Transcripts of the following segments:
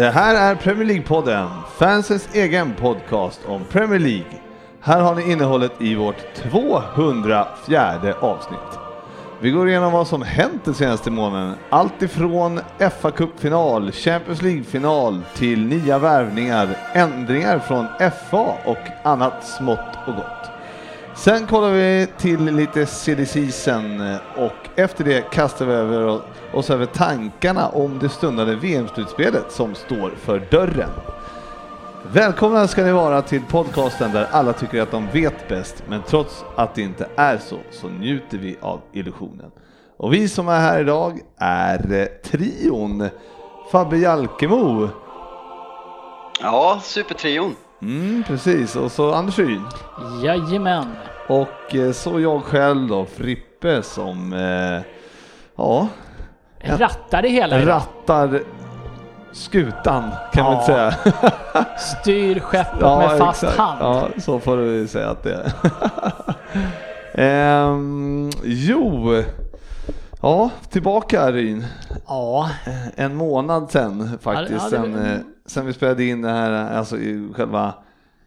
Det här är Premier League-podden, fansens egen podcast om Premier League. Här har ni innehållet i vårt 204 avsnitt. Vi går igenom vad som hänt den senaste månaden. Allt ifrån fa Cup-final, Champions League-final till nya värvningar, ändringar från FA och annat smått och gott. Sen kollar vi till lite silly season eh, och efter det kastar vi över oss över tankarna om det stundande VM-slutspelet som står för dörren. Välkomna ska ni vara till podcasten där alla tycker att de vet bäst, men trots att det inte är så, så njuter vi av illusionen. Och vi som är här idag är eh, trion Fabbe Jalkemo. Ja, supertrion. Mm, precis, och så Anders Ryn. Jajamän. Och eh, så jag själv då, Frippe som, eh, ja, Rattar det hela idag. rattar skutan kan man Ja. inte säga. Styr skeppet med fast exakt. hand. Ja, så får du säga att det är. ehm, jo, ja, tillbaka Ryn. Ja, En månad sen faktiskt, Ja, det- ja, det- sen, eh, sen vi spelade in det här, alltså i själva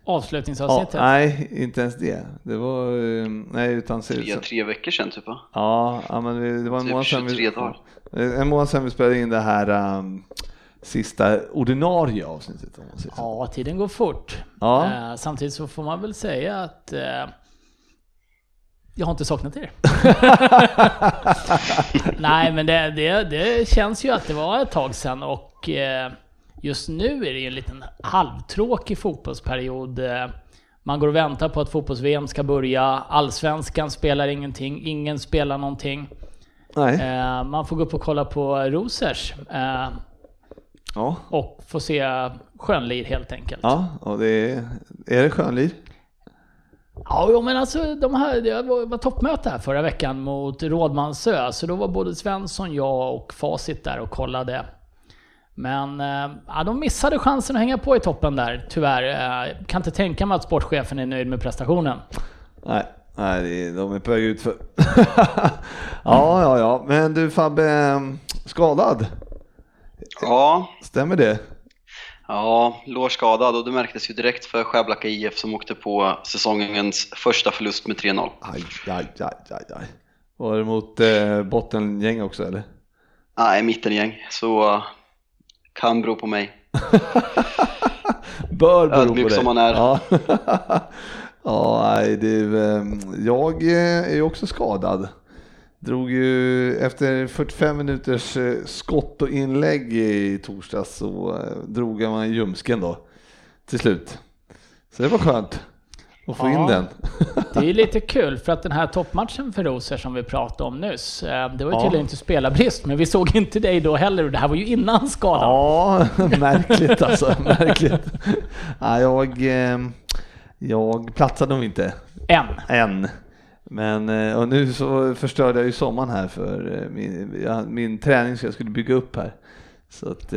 Ja, avslutningsavsnittet. nej, inte ens det. Det var, eh, nej utan Tre, tre veckor sedan typ va? Ja, ja men det det var en Typ månad sedan 23 vi, dagar. en månad sedan vi spelade in det här um, sista ordinarie avsnittet. Om man säger så. Ja, tiden går fort. Ja. Eh, samtidigt så får man väl säga att eh, jag har inte saknat er. Nej, men det, det, det känns ju att det var ett tag sedan och eh, just nu är det ju en liten halvtråkig fotbollsperiod. Eh, Man går och väntar på att fotbolls-VM ska börja. Allsvenskan spelar ingenting, ingen spelar någonting. Nej, Eh, Man får gå upp och kolla på Rosers eh, ja, och få se skönlir helt enkelt. ja, och det är, är det skönlir? Ja, men alltså de här, det var, var toppmöte här förra veckan mot Rådmansö, så då var både Svensson, jag och Facit där och kollade. Men eh, ja, de missade chansen att hänga på i toppen där, tyvärr. Eh, kan inte tänka mig att sportchefen är nöjd med prestationen. Nej, nej de är på väg ut för. ja, ja, ja, men du Fabbe, um, skadad, Ja, stämmer det? ja, lårskadad och det märktes ju direkt för Skärblacka IF som åkte på säsongens första förlust med 3-0. Aj, aj, aj, aj, aj. Var det mot eh, bottengäng också eller? Nej, mittengäng, så kan bero på mig. Bör bero Ödmjuk på dig. som man är. Ja, ja nej, det, ehm, jag eh, är ju också skadad. Drog ju efter 45 minuters eh, skott och inlägg i torsdags så eh, drog jag mig i ljumsken då till slut. Så det var skönt att få in Ja. den. Det är lite kul för att den här toppmatchen för Roser som vi pratade om nyss, eh, det var ju Ja. tydligen inte spelarbrist, men vi såg inte dig då heller och det här var ju innan skadan. Ja, märkligt alltså, märkligt. Ja, jag, eh, jag platsade nog inte Än. än. Men och eh, nu så förstörde jag ju sommaren här för min, min träning som jag skulle bygga upp här. Så att,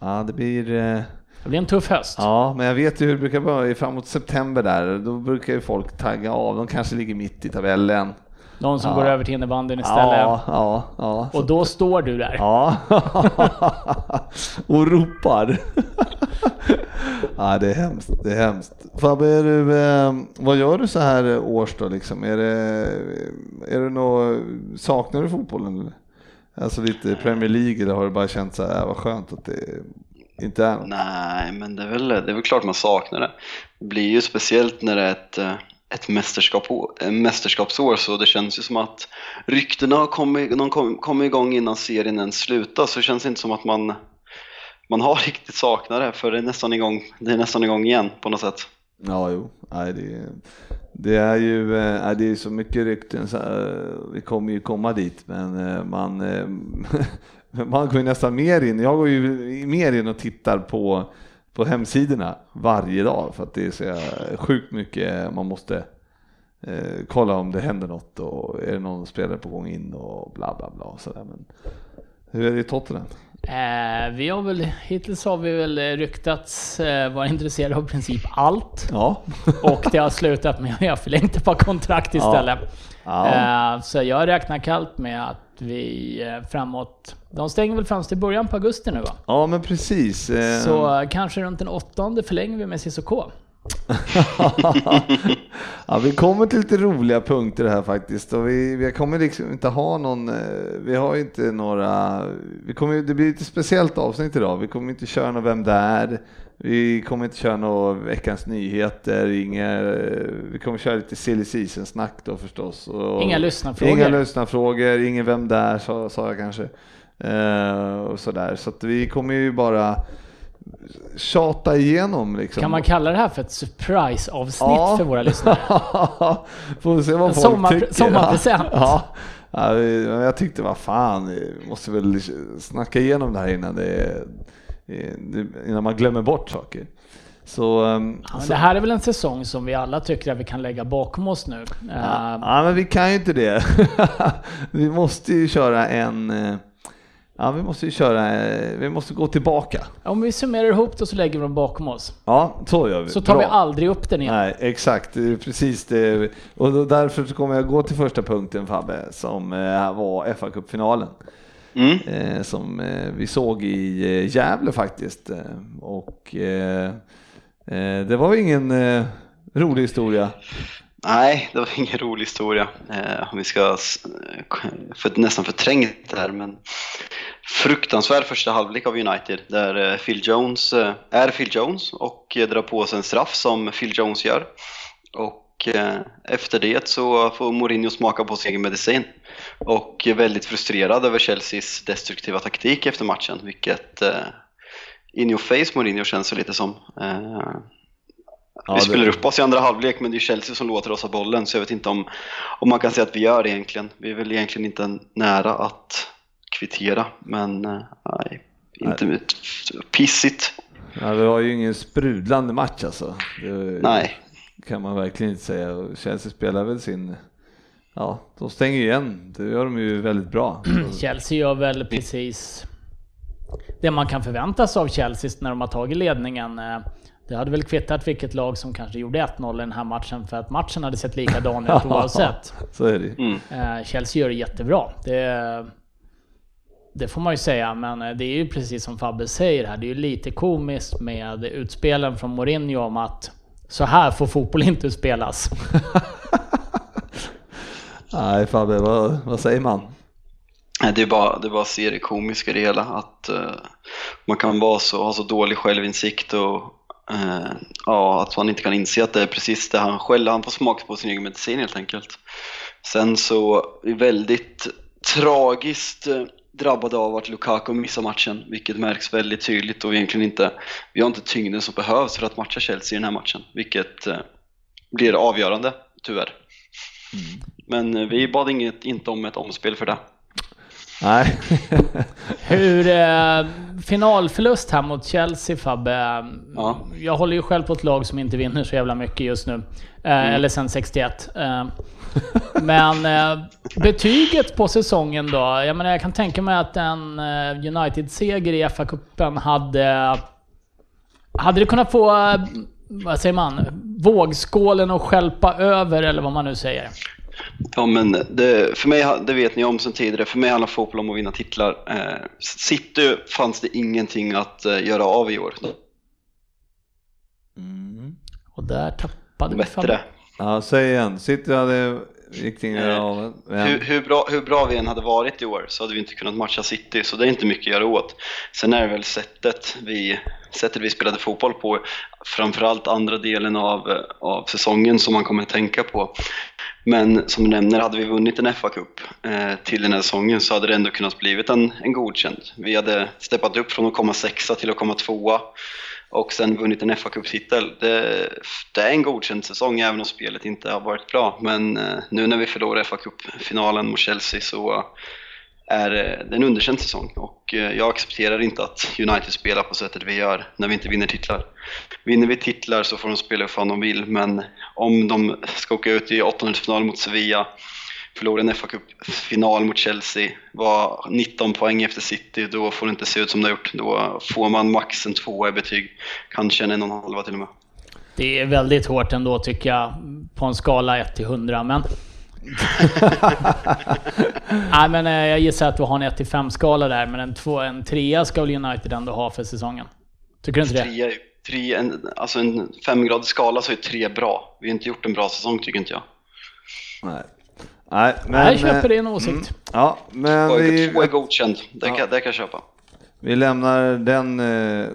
ja det blir, Det blir en tuff höst. ja men jag vet ju hur det brukar vara framåt september där, då brukar ju folk tagga av, de kanske ligger mitt i tabellen. De som Ja. går över till innebandyn istället. Ja, ja, ja. Och då står du där. Ja, och ropar. ja, det är hemskt. Det är hemskt. Fabbe, är du, eh, vad gör du så här års då liksom? Är det, är det något, saknar du fotbollen? Alltså lite Premier League eller har du bara känt så här, äh, vad skönt att det inte är något? Nej, men det är, väl, det är väl klart man saknar det. Det blir ju speciellt när det är ett, eh, ett mästerskap, en mästerskapsår så det känns ju som att ryktena har kommit, de kom, kom igång innan serien ens slutar så det känns inte som att man, man har riktigt saknat det för det är nästan igång, det är nästan igång igen på något sätt. Ja, jo. Nej, det, det är ju eh, det är så mycket rykten, så, eh, vi kommer ju komma dit, men eh, man, eh, man går ju nästan mer in, jag går ju mer in och tittar på, på hemsidorna varje dag för att det är så sjukt mycket man måste eh, kolla om det händer något och är det någon spelare på gång in och bla bla bla. Så där. Men hur är det i Tottenham? Eh, vi har väl, hittills har vi väl ryktats eh, vara intresserade av princip allt. Ja. och det har slutat med att jag förlängt ett par kontrakt istället. Ja. Eh, så jag räknar kallt med att vi eh, framåt... De stänger väl fönster i början på augusti nu va? ja, men precis. Eh, Så eh, kanske runt den åttonde förlänger vi med Cissoko. Ja, vi kommer till lite roliga punkter här faktiskt och vi, vi kommer liksom inte ha någon, eh, vi har inte några, vi kommer, det blir lite speciellt avsnitt idag, vi kommer inte köra någon Vem där, vi kommer inte köra några veckans nyheter, inga, vi kommer köra lite silly season snack då förstås. Och, Inga lyssnarfrågor. Inga lyssnarfrågor, ingen Vem där sa, sa jag kanske. Eh, och sådär, så att vi kommer ju bara tjata igenom liksom. Kan man kalla det här för ett surprise-avsnitt Ja. för våra lyssnare? Får se vad En folk sommar- tycker. sommarpresent. Ja. Ja, vi- jag tyckte, vad fan, vi måste väl snacka igenom det här innan, det, innan man glömmer bort saker. Så, ehm, Ja, så det här är väl en säsong som vi alla tycker att vi kan lägga bakom oss nu. Eh, ja, men vi kan ju inte det. vi måste ju köra en, eh, ja vi måste ju köra, eh, vi måste gå tillbaka. Om vi summerar ihop det så lägger vi dem bakom oss. Ja, så gör vi. Så tar Bra. vi aldrig upp den igen. Nej, exakt. Precis det. Och då, därför så kommer jag gå till första punkten Fabbe, som eh, var fa Cup-finalen. Mm. Eh, som vi såg i Gävle faktiskt. Och det var ingen rolig historia. Nej, det var ingen rolig historia. Eh, om vi ska för, nästan förträngt det här, men fruktansvärd första halvlek av United där eh, Phil Jones eh, är Phil Jones och eh, drar på sig en straff som Phil Jones gör. Och efter det så får Mourinho smaka på sin egen medicin och är väldigt frustrerad över Chelseas destruktiva taktik efter matchen, vilket in your face Mourinho känns det lite som. Ja, vi det- spelar upp oss i andra halvlek men det är Chelsea som låter oss ha bollen så jag vet inte om, om man kan säga att vi gör det egentligen. Vi är väl egentligen inte nära att kvittera men eh, nej, inte med pissigt. Ja, det var ju ingen sprudlande match alltså. Det Nej. kan man verkligen inte säga. Chelsea spelar väl sin, ja, de stänger ju igen. Det gör de ju väldigt bra. Chelsea gör väl precis det man kan förvänta sig av Chelsea när de har tagit ledningen. Eh, Det hade väl kvittat vilket lag som kanske gjorde 1-0 i den här matchen för att matchen hade sett likadan ut oavsett. Så är det. Mm. Eh, Chelsea gör det jättebra. Det, det får man ju säga, men eh, det är ju precis som Fabbe säger här. Det är ju lite komiskt med utspelen från Mourinho om att så här får fotboll inte spelas. Nej Fabbe, vad, vad säger man? Det är bara, det är bara att se det komiska i det hela. Att eh, man kan vara så, ha så dålig självinsikt och eh, ja, att man inte kan inse att det är precis det han själv, han får smaka på sin egen medicin helt enkelt. Sen så väldigt tragiskt drabbade av att Lukaku missar matchen, vilket märks väldigt tydligt och egentligen inte, vi har inte tyngden som behövs för att matcha Chelsea i den här matchen, vilket eh, blir avgörande, tyvärr. Men eh, vi bad inget, inte om ett omspel för det. Nej. Hur... Eh, finalförlust här mot Chelsea Fabbe. Ja. Jag håller ju själv på ett lag som inte vinner så jävla mycket just nu. Eh, Eller sen 61. Eh, men eh, betyget på säsongen då? Jag menar jag kan tänka mig att en eh, United-seger i FA-cupen hade... Hade det kunnat få... Eh, vad säger man? Vågskålen att skälpa över eller vad man nu säger. Ja, men det, för mig, det vet ni om sen tidigare, för mig handlar fotboll om att vinna titlar. Eh, City fanns det ingenting att eh, göra av i år. Och där tappade vi Bättre. Ja, säg igen. City hade ingenting att göra av. Men, Hur, hur, bra, hur bra vi än hade varit i år så hade vi inte kunnat matcha City, så det är inte mycket att göra åt. Sen är det väl sättet vi, sättet vi spelade fotboll på, framförallt andra delen av, eh, av säsongen som man kommer att tänka på. Men som du nämner, hade vi vunnit en FA-cup eh, till den här säsongen så hade det ändå kunnat blivit en, en godkänd. Vi hade steppat upp från att komma sexa till att komma tvåa och sen vunnit en FA-cuptitel. Det, det är en godkänd säsong även om spelet inte har varit bra. Men eh, nu när vi förlorar FA-cupfinalen mot Chelsea så, Eh, är en underkänd säsong och eh, jag accepterar inte att United spelar på sättet vi gör när vi inte vinner titlar. Vinner vi titlar så får de spela hur fan de vill men om de ska åka ut i åttondelsfinal mot Sevilla förlora en FA-cupfinal mot Chelsea, vara 19 poäng efter City, då får det inte se ut som det har gjort. Då får man max en tvåa i betyg, kanske en en och en halva till och med. Det är väldigt hårt ändå tycker jag, på en skala 1 till 100, men... Nej men eh, jag gissar att du har en 1 till 5 skala där, men en, två, en trea ska väl United ändå ha för säsongen? Tycker du inte det? Tre, en, alltså en femgradig skala så är tre bra. Vi har inte gjort en bra säsong tycker inte jag. Nej. Nej, men, jag köper din åsikt. Mm, ja, men vi, två är godkänd, det, ja. kan, det kan jag köpa. Vi lämnar den eh,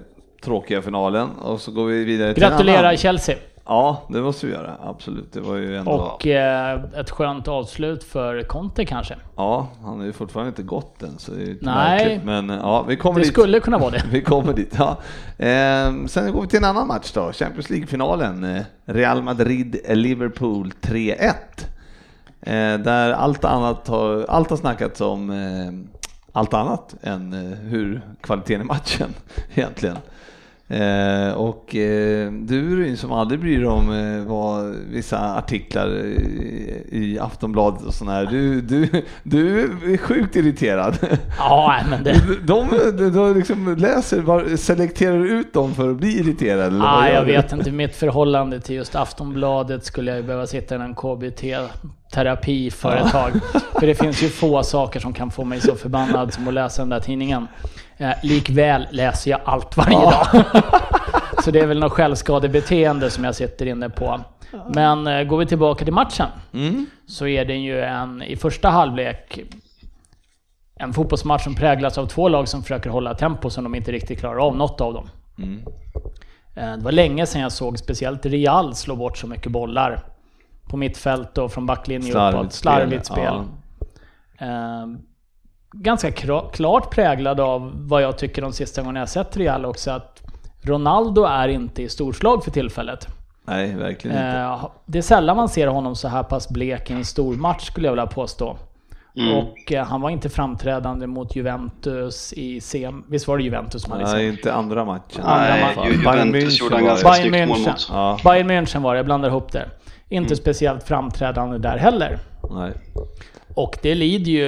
tråkiga finalen och så går vi vidare till Gratulerar Chelsea! Ja, det måste vi göra. Absolut. Det var ju ändå... Och eh, ett skönt avslut för Conte kanske? Ja, han är ju fortfarande inte gått än så det är Nej, märkligt. men ja, vi kommer det dit. skulle kunna vara det. vi kommer dit, ja. Eh, sen går vi till en annan match då, Champions League-finalen. Eh, Real Madrid-Liverpool 3-1. Eh, där allt annat har, allt har snackats om eh, allt annat än eh, hur kvaliteten i matchen egentligen. Eh, och eh, du som aldrig bryr dig om eh, vad vissa artiklar i, i Aftonbladet och sådär. Du, du, du är sjukt irriterad. Ja, men det... De, de, de liksom läser, selekterar ut dem för att bli irriterade? Eller ja, jag vet inte. Mitt förhållande till just Aftonbladet skulle jag behöva sitta i en KBT terapiföretag. Ja. För det finns ju få saker som kan få mig så förbannad som att läsa den där tidningen. Eh, likväl läser jag allt varje ja. dag. så det är väl något självskadebeteende som jag sitter inne på. Men eh, går vi tillbaka till matchen mm. så är det ju en, i första halvlek, en fotbollsmatch som präglas av två lag som försöker hålla tempo som de inte riktigt klarar av, något av dem. Mm. Eh, det var länge sedan jag såg speciellt Real slå bort så mycket bollar på mittfält och från backlinje uppåt. Slarvigt spel. Ja. Ganska klart präglad av vad jag tycker de sista gångerna jag sett Real också, att Ronaldo är inte i storslag för tillfället. Nej, verkligen inte. Eh, det är sällan man ser honom så här pass blek i en stor match skulle jag vilja påstå. Mm. Och eh, han var inte framträdande mot Juventus i sem... Visst var det Juventus som hade Nej, inte andra matchen. Andra Nej, ma Juventus gjorde han ganska snyggt mål mot. Ja. Bayern München var det, jag blandar ihop det. Inte mm. speciellt framträdande där heller. Nej. Och det lider ju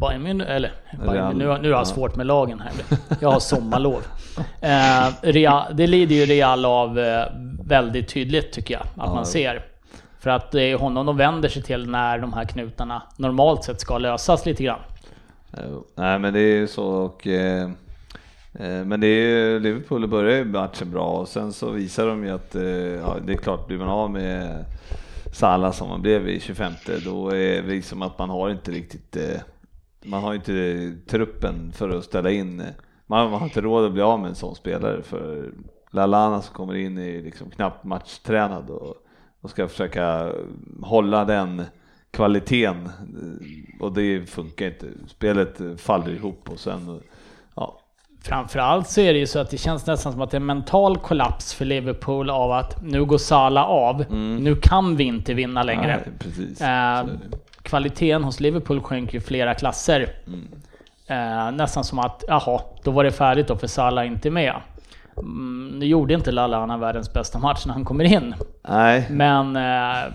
Bayern München, eller Bayern, nu, nu har jag svårt med lagen här. Jag har sommarlov. Eh, Real, det lider ju Real av eh, väldigt tydligt tycker jag, att man ser. För att det är honom de vänder sig till när de här knutarna normalt sett ska lösas lite grann. Nej men det är ju så och eh, eh, men det är Liverpool börjar ju matchen bra och sen så visar de ju att eh, ja, det är klart, blir man av med Salah som man blev i 25 då är det liksom att man har inte riktigt eh, man har inte truppen för att ställa in eh, man, har inte råd att bli av med en sån spelare för Lalana som kommer in är liksom knappt matchtränad och, och ska försöka hålla den kvaliteten eh, och det funkar inte. Spelet faller ihop och sen Framförallt så är det ju så att det känns nästan som att det är en mental kollaps för Liverpool av att nu går Sala av, mm. nu kan vi inte vinna längre. Nej. Eh, kvaliteten hos Liverpool sjönk ju flera klasser. Mm. Eh, nästan som att, jaha, då var det färdigt då för Sala inte med. Mm, nu gjorde inte Lallana världens bästa match när han kommer in. Nej. Men eh,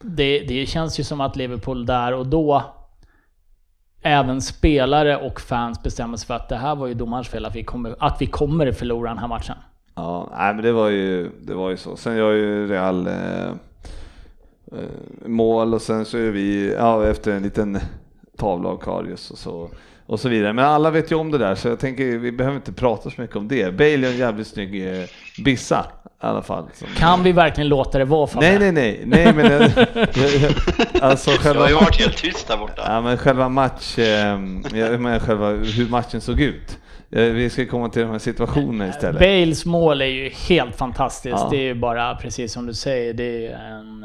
det, det känns ju som att Liverpool där och då även spelare och fans bestämmer sig för att det här var ju domarens fel att vi kommer, att vi kommer förlora den här matchen. Ja, nej, men det var ju, det var ju så. Sen gör ju Real eh, eh mål och sen så är vi, ja, efter en liten tavla av Karius och så, och så vidare. Men alla vet ju om det där så jag tänker vi behöver inte prata så mycket om det. Bale är en jävligt snygg eh, bissa i alla fall. Kan vi verkligen låta det vara Fabbe? Nej, nej, nej, nej, men alltså själva... Jag har ju varit helt tyst där borta. Ja, men själva match, eh, men själva hur matchen såg ut. Vi ska komma till de här situationerna istället. Bales mål är ju helt fantastiskt. Ja. Det är ju bara precis som du säger, det är en...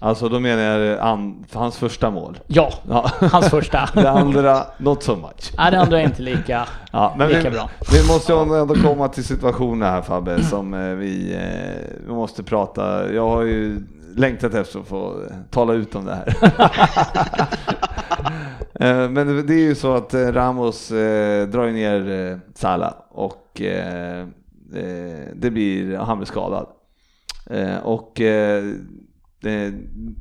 Eh... Alltså då menar jag an, hans första mål? Ja, ja. hans första. det andra, not so much. Nej, det andra är inte lika, ja, men lika vi, bra. Vi måste ju ändå komma till situationer här Fabbe, som eh, vi, eh, vi måste prata. Jag har ju längtat efter att få tala ut om det här. Eh, Men det är ju så att eh, Ramos eh, drar ner eh, Salah och eh, eh, det blir, han blir skadad. Eh, och eh,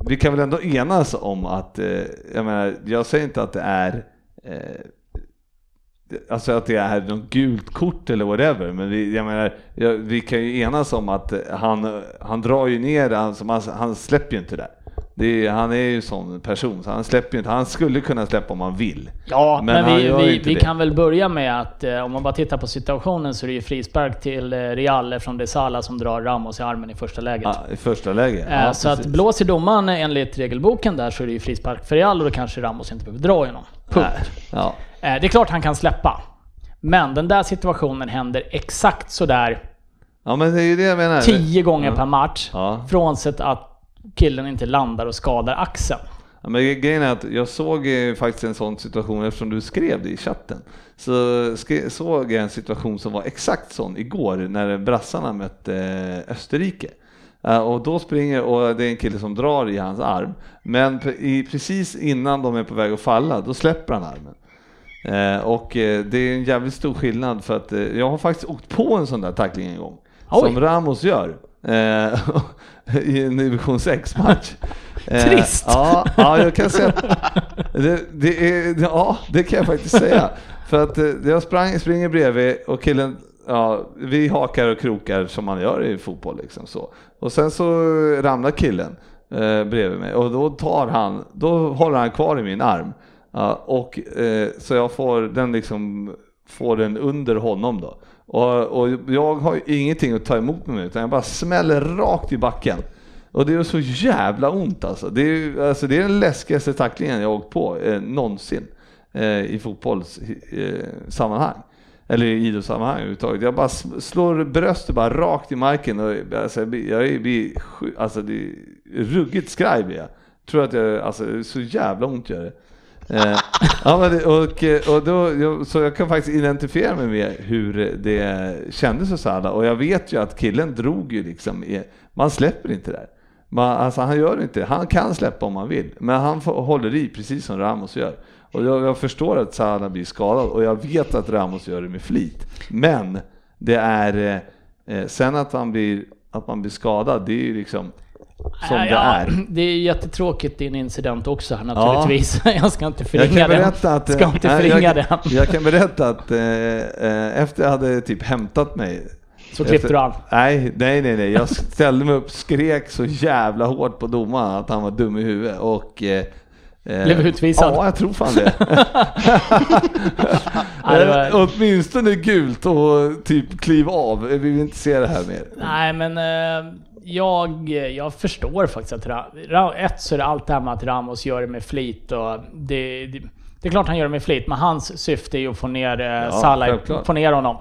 vi kan väl ändå enas om att, eh, jag menar, jag säger inte att det är eh, Alltså att det är något gult kort eller whatever, men vi, jag menar, jag, vi kan ju enas om att han, han drar ju ner, alltså, han, han släpper ju inte det är, han är ju sån person, så han släpper ju inte, han skulle kunna släppa om han vill. Ja, men, Men vi, vi, vi kan väl börja med att eh, om man bara tittar på situationen så är det ju frispark till eh, Real från De Sala som drar Ramos i armen i första läget. Ja, I första läget. Eh, Ja, så att precis. blåser domaren enligt regelboken där så är det ju frispark för Real och då kanske Ramos inte behöver dra genom. Punkt. Nej, Ja. Det är klart han kan släppa. Men den där situationen händer exakt sådär ja, men det är ju det jag menar. tio gånger per match. Ja. Frånsett att killen inte landar och skadar axeln. Ja, men grejen är att jag såg faktiskt en sån situation eftersom du skrev det i chatten. Så såg jag en situation som var exakt sån igår när brassarna mötte eh, Österrike. Eh, Och då springer, och det är en kille som drar i hans arm. Men precis innan de är på väg att falla, då släpper han armen. Eh, och det är en jävligt stor skillnad för att jag har faktiskt åkt på en sån där tackling en gång. Oj. Som Ramos gör. Eh, I en division 6-match. Eh, Trist. Ja, ja, jag kan säga det, det är, ja, det kan jag faktiskt säga. För att eh, jag sprang, springer bredvid och killen, ja, vi hakar och krokar som man gör i fotboll liksom så. Och sen så ramlar killen eh, bredvid mig och då tar han, då håller han kvar i min arm. Ja, och eh, så jag får den liksom, får den under honom då. Och, och jag har ju ingenting att ta emot mig utan jag bara smäller rakt i backen. Och det är så jävla ont alltså. Det är, alltså, det är den läskigaste tacklingen jag har åkt på eh, någonsin eh, i fotbollssammanhang. Eh. Eller i idrottssammanhang överhuvudtaget. Jag bara slår bröstet bara rakt i marken och alltså, jag blir, jag blir alltså det är ruggigt skraj blir jag. Tror att jag, alltså det är så jävla ont gör det. Eh, ja, men det, och, eh, och då, så jag kan faktiskt identifiera mig med hur det kändes hos alla och jag vet ju att killen drog ju liksom, i, man släpper inte där. Man, alltså han gör inte. Han kan släppa om han vill, men han får, håller i precis som Ramos gör. Och jag, jag förstår att Salah blir skadad och jag vet att Ramos gör det med flit. Men det är eh, eh sen att, han blir, att man blir skadad, det är ju liksom som det ja, är. Det är jättetråkigt din incident också här naturligtvis. Jag ska inte Jag förringa kan den. att, Ska inte nej, förringa jag, den. jag kan berätta att eh, eh, efter jag hade typ hämtat mig Så klippte du han. Nej, nej, nej, nej. Jag ställde mig upp, skrek så jävla hårt på domaren att han var dum i huvudet och eh, eh, Blev utvisad. Ja, jag tror fan det. Ja, det var- Eh, Åtminstone gult och typ kliv av. Vi vill inte se det här mer. Nej, men eh, jag, jag förstår faktiskt att ett så är det allt det här med att Ramos gör det med flit och det, det, det är klart han gör det med flit, men hans syfte är ju att få ner eh, Salah, få ner honom.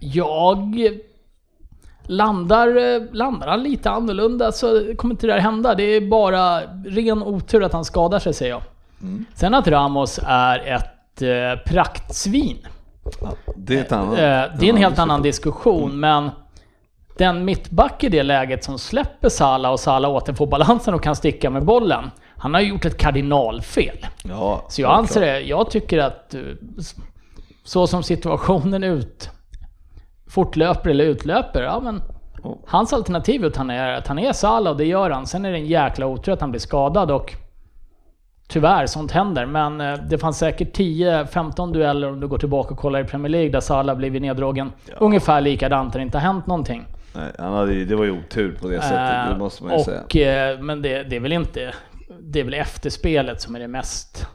Jag landar, eh, landar han lite annorlunda så kommer inte det där hända. Det är bara ren otur att han skadar sig säger jag. Sen att Ramos är ett eh, praktsvin. Ja, det är ett annat. Eh, Det är en helt annan diskussion, men den mittback i det läget som släpper Salah och Salah återfår balansen och kan sticka med bollen. Han har gjort ett kardinalfel. Ja, Så jag anser det, jag tycker att eh, så som situationen ut fortlöper eller utlöper, ja men hans alternativ är att han är, att han är Salah och det gör han. Sen är det en jäkla otur att han blir skadad och Tyvärr, sånt händer. Men eh, det fanns säkert 10-15 dueller om du går tillbaka och kollar i Premier League där Salah blivit neddragen. Ungefär likadant där det inte har hänt någonting. Nej, han hade, det var ju otur på det sättet, det Eh, måste man ju säga. och, eh, Men det, det är väl inte... Det är väl efterspelet som är det mest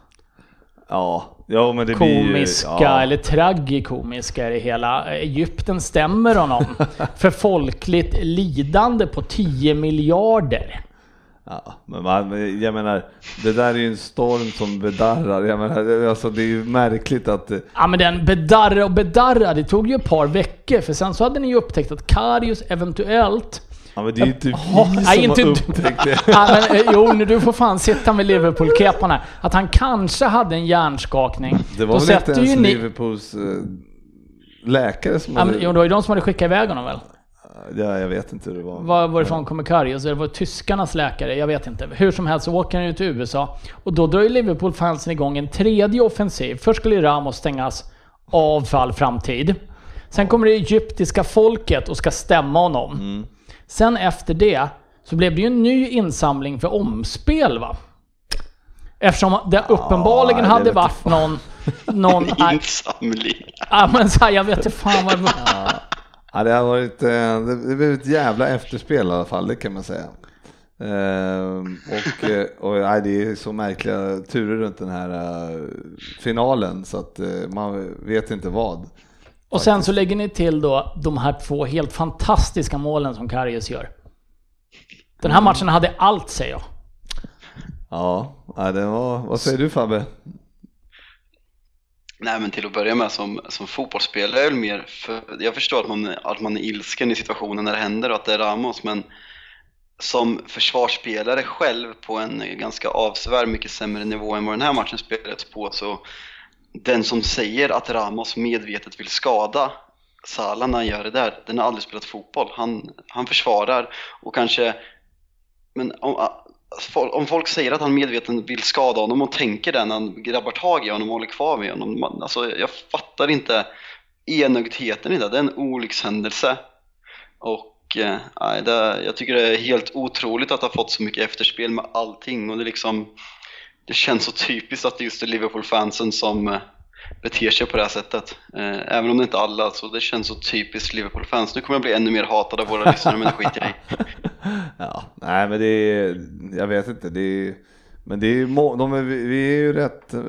Ja, ja men det blir ju... komiska ja. eller tragikomiska i hela. Egypten stämmer honom för folkligt lidande på 10 miljarder. Ja, men man, jag menar, det där är ju en storm som bedarrar. Jag menar, alltså det är ju märkligt att... Ja men den bedarra och bedarra, det tog ju ett par veckor för sen så hade ni ju upptäckt att Karius eventuellt Ja men det är ju inte vi Ja, som nej, har upptäckt det. Ja, men, eh, jo, nu du får fan sitta med Liverpool-kepan här. Att han kanske hade en hjärnskakning. Det var Då väl inte ens Liverpools eh, läkare som Ja, hade... men, jo, det var ju de som hade skickat iväg honom väl? Ja, jag vet inte hur det var. Var, varifrån kommer Karius? Det var tyskarnas läkare, jag vet inte. Hur som helst så åker han ju till USA. Och då drar ju Liverpool-fansen igång en tredje offensiv. Först skulle ju Ramos stängas av för all framtid. Sen kommer det egyptiska folket och ska stämma honom. Sen efter det så blev det ju en ny insamling för omspel va? Eftersom det uppenbarligen det hade vet varit någon... någon nej, Insamling. ja, men så här, jag vet inte fan vad... Ja, det har varit, eh, det det blev ett jävla efterspel i alla fall, det kan man säga. Ehm, och eh, och nej, det är så märkliga turer runt den här finalen så att man vet inte vad. Och sen så lägger ni till då de här två helt fantastiska målen som Karius gör. Den här matchen hade allt säger jag. Ja, det var, vad säger du Fabbe? Nej men till att börja med som, som fotbollsspelare är jag väl mer för, jag förstår att man, att man är ilsken i situationen när det händer och att det är Ramos men som försvarsspelare själv på en ganska avsevärd mycket sämre nivå än vad den här matchen spelades på så den som säger att Ramos medvetet vill skada Salah när han gör det där, den har aldrig spelat fotboll. Han, han försvarar och kanske men om, om folk säger att han medveten vill skada honom och tänker det när han grabbar tag i honom och håller kvar vid honom. man- Alltså, jag fattar inte enögdheten i det. Det är en olyckshändelse. Och eh, det, jag tycker det är helt otroligt att ha fått så mycket efterspel med allting. Och det, liksom, det känns så typiskt att det just är Liverpool-fansen som eh, beter sig på det här sättet. Eh, även om det inte är alla, så det känns så typiskt Liverpool-fans. Nu kommer jag bli ännu mer hatad av våra lyssnare, men det skiter jag i. Ja, nej men det är, jag vet inte, det är, men det är, de är, vi är ju rätt eh,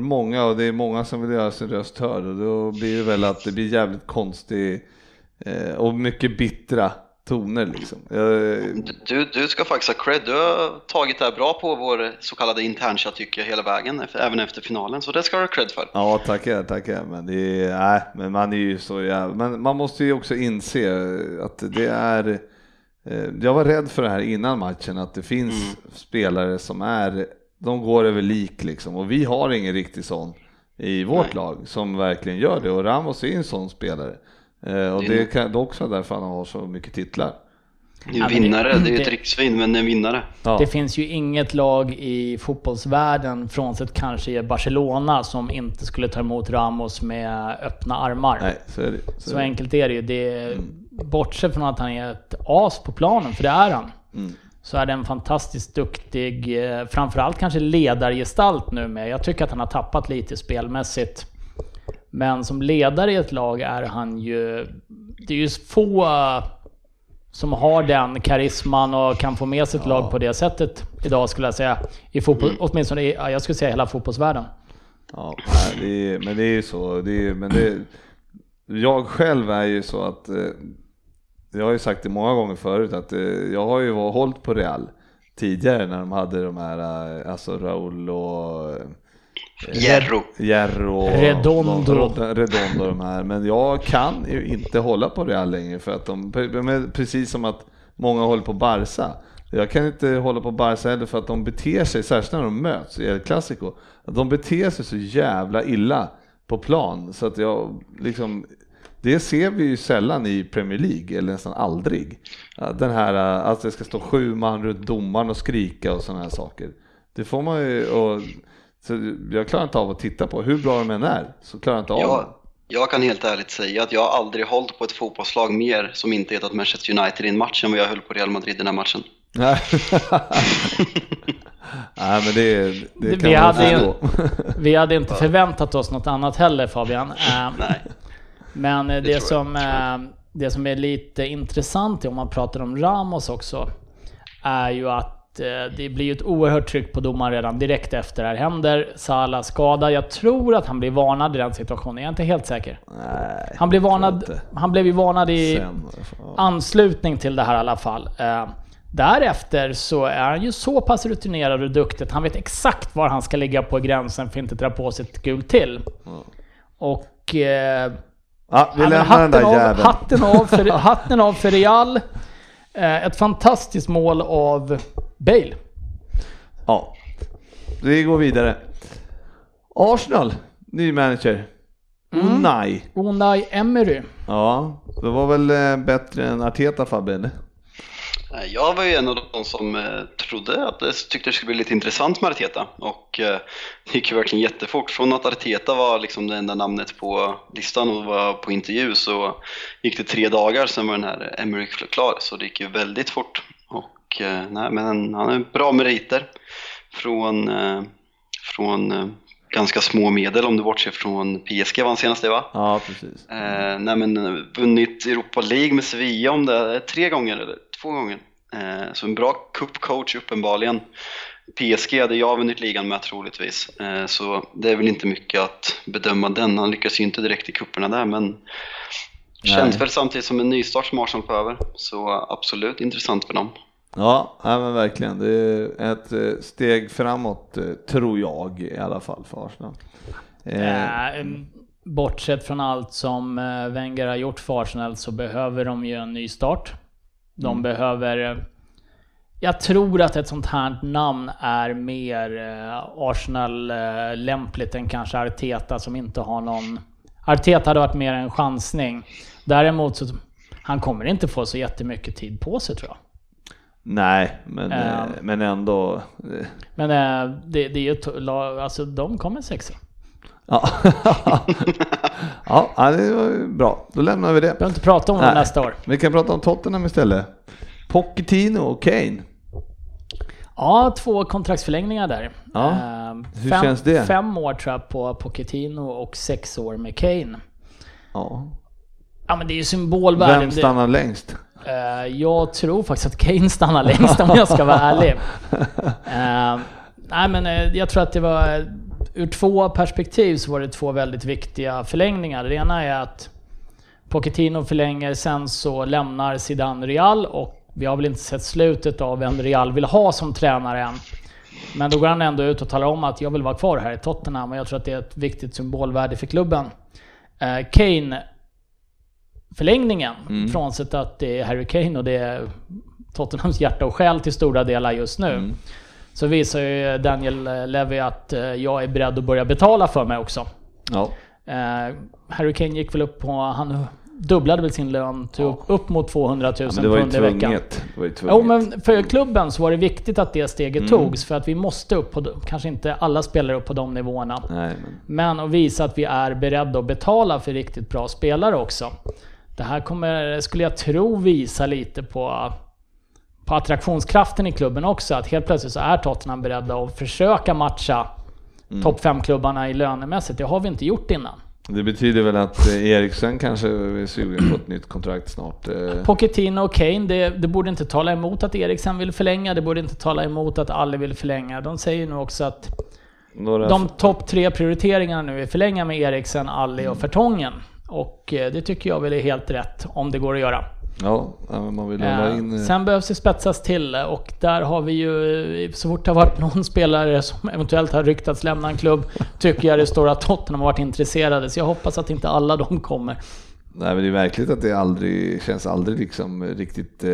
många och det är många som vill göra sin röst hörd och då blir det väl att det blir jävligt konstigt eh, och mycket bittra toner liksom. Jag, Du, du ska faktiskt ha cred. Du har tagit det här bra på vår så kallade internchatt tycker jag hela vägen, även efter finalen. Så det ska du ha cred för. Ja, tackar, tackar. Men det är, nej, men man är ju så jävla, men man måste ju också inse att det är, eh, jag var rädd för det här innan matchen, att det finns spelare som är, de går över lik liksom, och vi har ingen riktig sån i vårt Nej. lag som verkligen gör det, och Ramos är en sån spelare. Eh, Och Det är- det kan det är också därför han har så mycket titlar. Det är vinnare, det är ju ett det- rikssvin, men en vinnare. Ja. Det finns ju inget lag i fotbollsvärlden, frånsett kanske i Barcelona, som inte skulle ta emot Ramos med öppna armar. Nej, så är det. Så Så är det. enkelt är det ju. Det, Bortsett från att han är ett as på planen, för det är han. Mm. Så är det en fantastiskt duktig, eh, framförallt kanske ledargestalt nu med. Jag tycker att han har tappat lite spelmässigt. Men som ledare i ett lag är han ju... Det är ju få som har den karisman och kan få med sitt lag på det sättet idag skulle jag säga. I fotboll, åtminstone i, ja, jag skulle säga hela fotbollsvärlden. Ja, det är, men det är ju så. Det är, men det, jag själv är ju så att, eh, jag har ju sagt det många gånger förut, att eh, jag har ju hållit på Real tidigare när de hade de här, eh, alltså Raul och Jerro. Jerro och Redondo. de, Redondo de här. Men jag kan ju inte hålla på Real längre för att de, men precis som att många håller på Barca. Jag kan inte hålla på Barca heller för att de beter sig, särskilt när de möts i El Clasico, att de beter sig så jävla illa på plan så att jag liksom det ser vi ju sällan i Premier League, eller nästan aldrig. Den här att det ska stå sju man runt domaren och skrika och sådana här saker. Det får man ju, och, så jag klarar inte av att titta på, hur bra de än är, så klarar jag inte av det. Jag, jag kan helt ärligt säga att jag har aldrig hållit på ett fotbollslag mer som inte hetat Manchester United i en match än vad jag höll på Real Madrid i den här matchen. Nej. Nej men det, det Vi kan man hade ju-. Vi hade inte förväntat oss något annat heller Fabian. Eh, Nej. Men eh, det, jag, som, det jag. eh, det som är lite intressant om man pratar om Ramos också, är ju att eh, det blir ju ett oerhört tryck på domaren redan direkt efter det här händer. Salah skada. Jag tror att han blir varnad i den situationen, jag är inte helt säker. Nej, Han blev varnad, han blev ju varnad i Sen, anslutning till det här i alla fall. Eh, Därefter så är han ju så pass rutinerad och duktig att han vet exakt var han ska ligga på gränsen för att inte dra på sig ett gult till. Och... Eh, Ja, vi lämnar den där hatten, av, hatten, av för, hatten av för Real. Eh, Ett fantastiskt mål av Bale. Ja, vi går vidare. Arsenal, ny manager. Unai. Unai Emery. Ja, det var väl eh, bättre än Arteta Fabbe, eller? Jag var ju en av de som eh, trodde att det tyckte det skulle bli lite intressant med Arteta och eh, det gick ju verkligen jättefort. Från att Arteta var liksom det enda namnet på listan och var på intervju så gick det tre dagar sen var den här Emery klar så det gick ju väldigt fort. Och eh, nej, men han har bra meriter från, eh, från eh, ganska små medel om du bortser från PSG var han senast det va? Ja, precis. Eh, nej men vunnit Europa League med Sevilla om det tre gånger eller två gånger. Eh, så en bra cupcoach uppenbarligen. PSG hade jag vunnit ligan med troligtvis. Eh, så det är väl inte mycket att bedöma den. Han lyckas ju inte direkt i kupperna där men känns Nej. väl samtidigt som en nystart som Arsenal behöver. Så absolut intressant för dem. Ja, ja, men verkligen. Det är ett eh, steg framåt, eh, tror jag i alla fall för Arsenal. Eh, Eh, bortsett från allt som Wenger har gjort för Arsenal så behöver de ju en ny start. De behöver... eh, Jag tror att ett sånt här namn är mer Arsenal-lämpligt än kanske Arteta som inte har någon... Arteta hade varit mer en chansning. Däremot så... Han kommer inte få så jättemycket tid på sig tror jag. Nej, men, Ehm. men ändå. eh, Men eh, det, det är ju... lag- Alltså de kommer sexa. Ja. ja, det var bra. Då lämnar vi det. Behöver inte prata om Nej. nästa år. Vi kan prata om Tottenham istället. Pochettino och Kane. Ja, två kontraktsförlängningar där. Ja, Eh, hur fem, känns det? Fem år tror jag på Pochettino och sex år med Kane. Ja. Ja men det är ju symbolvärde. Vem stannar längst? Eh, jag tror faktiskt att Kane stannar längst om jag ska vara ärlig. Eh, nej men eh, jag tror att det var... Ur två perspektiv så var det två väldigt viktiga förlängningar. Det ena är att Pochettino förlänger, sen så lämnar Zidane Real och vi har väl inte sett slutet av vem Real vill ha som tränare än. Men då går han ändå ut och talar om att jag vill vara kvar här i Tottenham och jag tror att det är ett viktigt symbolvärde för klubben. Kane förlängningen, Mm. frånsett att det är Harry Kane och det är Tottenhams hjärta och själ till stora delar just nu. Mm. Så visar ju Daniel Levy att eh, jag är beredd att börja betala för mig också. Ja. Eh, Harry Kane gick väl upp på, han dubblade väl sin lön till upp, upp mot 200 000 Men det var ju pund i veckan. Det var ju tvunget. Jo men för klubben så var det viktigt att det steget Mm. togs för att vi måste upp på, kanske inte alla spelare upp på de nivåerna. Nej, men. Men att visa att vi är beredda att betala för riktigt bra spelare också. Det här kommer, skulle jag tro, visa lite på, på attraktionskraften i klubben också. Att helt plötsligt så är Tottenham beredda att försöka matcha Mm. topp 5-klubbarna i lönemässigt. Det har vi inte gjort innan. Det betyder väl att eh, Eriksen kanske är sugen på ett nytt kontrakt snart. eh. Pochettino och Kane, det, det borde inte tala emot att Eriksen vill förlänga. Det borde inte tala emot att Ali vill förlänga. De säger nu också att Några... de topp tre prioriteringarna nu är förlänga med Eriksen, Ali och Fertongen. Och eh, det tycker jag väl är helt rätt, om det går att göra. Ja, man vill hålla Eh, in... eh, Sen behövs det spetsas till och där har vi ju, så fort det har varit någon spelare som eventuellt har ryktats lämna en klubb, tycker jag det står att Tottenham har varit intresserade. Så jag hoppas att inte alla de kommer. Nej men det är verkligt att det aldrig, känns aldrig liksom riktigt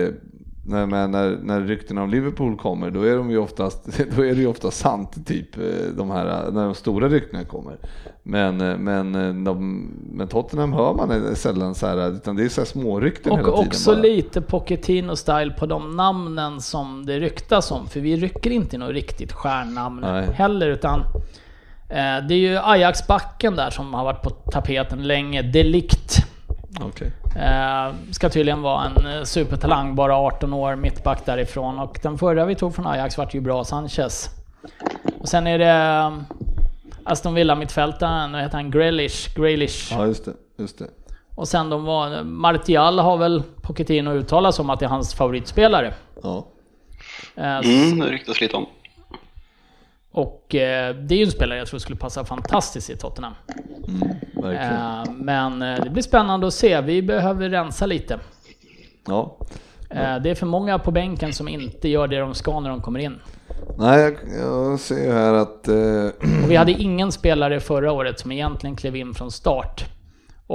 när, när, när ryktena om Liverpool kommer då är de ju oftast, då är det ju ofta sant typ eh, de här, när de stora ryktena kommer. Men, eh, men, eh, de, men Tottenham hör man sällan så här, utan det är så här smårykten hela Och tiden. också bara. lite Pochettino-style på de namnen som det ryktas om. För vi rycker inte något riktigt stjärnnamn Nej. heller, utan eh, det är ju Ajax-backen där som har varit på tapeten länge. Delikt. Okej. Eh, ska tydligen vara en eh, supertalang, bara 18 år, mittback därifrån. Och den förra vi tog från Ajax vart ju bra, Sanchez. Och sen är det eh, Aston Villa mittfältaren, vad heter han? Grealish. Grealish. Ja just det, just det. Och sen de var... Martial har väl Pochettino uttalat som att det är hans favoritspelare. Ja. Eh, Mm, det ryktas lite om. Och eh, det är ju en spelare jag tror skulle passa fantastiskt i Tottenham. Verkligen. Eh, men eh, det blir spännande att se. Vi behöver rensa lite. Ja. Eh, det är för många på bänken som inte gör det de ska när de kommer in. Nej, jag, jag ser ju här att... Eh, Och vi hade ingen spelare förra året som egentligen klev in från start.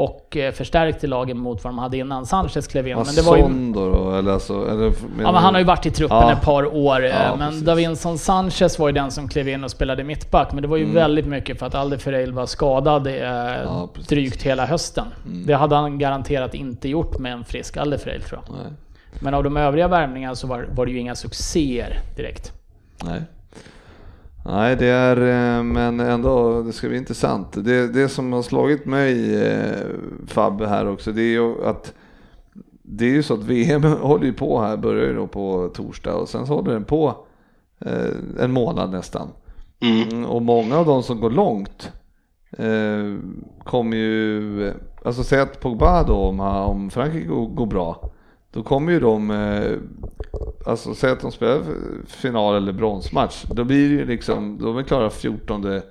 Och eh, förstärkte lagen mot vad de hade innan Sanchez klev in. Ja, Men det var ju, då, eller alltså, eller, ja, men han har ju varit i truppen Ja. ett par år. eh, Ja, men precis. Davinson Sanchez var ju den som klev in och spelade mittback. Men det var ju väldigt mycket för att Alderfereil var skadad eh, Mm. Mm. drygt hela hösten. Det hade han garanterat inte gjort med en frisk Alderfereil tror jag. Nej, Men av de övriga värvningarna så var, var det ju inga succéer direkt. nej. Nej, det är, eh, men ändå, det ska bli intressant. Det, det som har slagit mig, eh, Fabbe, här också, det är ju att det är ju så att VM håller ju på här, börjar ju då på torsdag och sen så håller den på eh, en månad nästan. Mm. Mm, Och många av de som går långt kommer ju, alltså säg att Pogba då, om, om Frankrike går, går bra, då kommer ju de, alltså säg att de spelar final eller bronsmatch, då blir det ju liksom, de är klara 14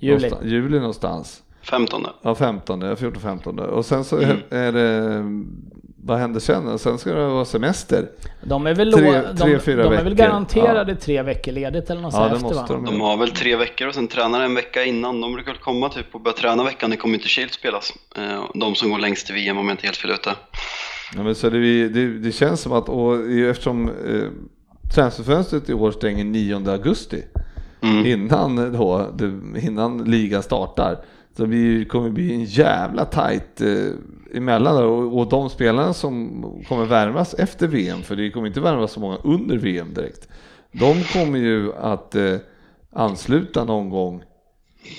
Juli. Någonstans, juli någonstans. 15. Ja, 15, 14-15 och sen så är det, vad händer sen? Och sen ska det vara semester. De är väl, Tre- lo- tre, de, fyra de är väl garanterade tre veckor ledigt eller något Ja, efter måste va? de. De har väl tre veckor och sen tränar en vecka innan. De brukar väl komma typ och börja träna veckan. Det kommer inte Shield spelas. Eh, De som går längst till VM om jag inte helt fel ute. Ja, men så det, det, det känns som att, och eftersom eh, transferfönstret i år stänger 9 augusti, Mm. innan, då, det, innan ligan startar, så blir, kommer det bli en jävla tight eh, emellan där. Och, och de spelarna som kommer värvas efter VM, för det kommer inte värvas så många under VM direkt, de kommer ju att eh, ansluta någon gång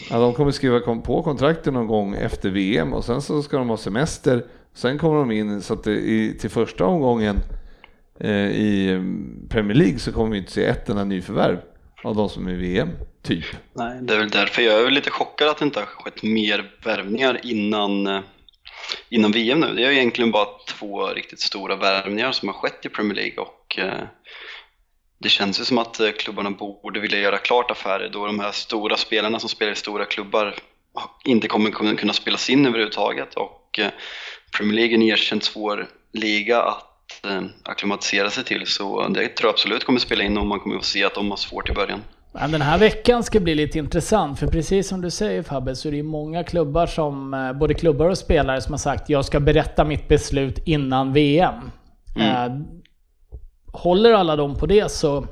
Ja, de kommer skriva på kontrakten någon gång efter VM och sen så ska de ha semester. Sen kommer de in så att det, i, till första omgången eh, i mm, Premier League så kommer vi inte se ett enda nyförvärv av de som är i VM, typ. Nej, det är väl därför jag är väl lite chockad att det inte har skett mer värvningar innan, eh, innan VM nu. Det är egentligen bara två riktigt stora värvningar som har skett i Premier League och eh, det känns ju som att eh, klubbarna borde vilja göra klart affärer då de här stora spelarna som spelar i stora klubbar inte kommer kunna- kunna spelas in överhuvudtaget och eh, Premier League är en erkänt svår liga att eh, acklimatisera sig till så det tror jag absolut kommer spela in och man kommer att se att de har svårt i början. Men den här veckan ska bli lite intressant, för precis som du säger Fabbe, så är det många klubbar som, eh, både klubbar och spelare som har sagt jag ska berätta mitt beslut innan VM. Eh, håller alla dem på det så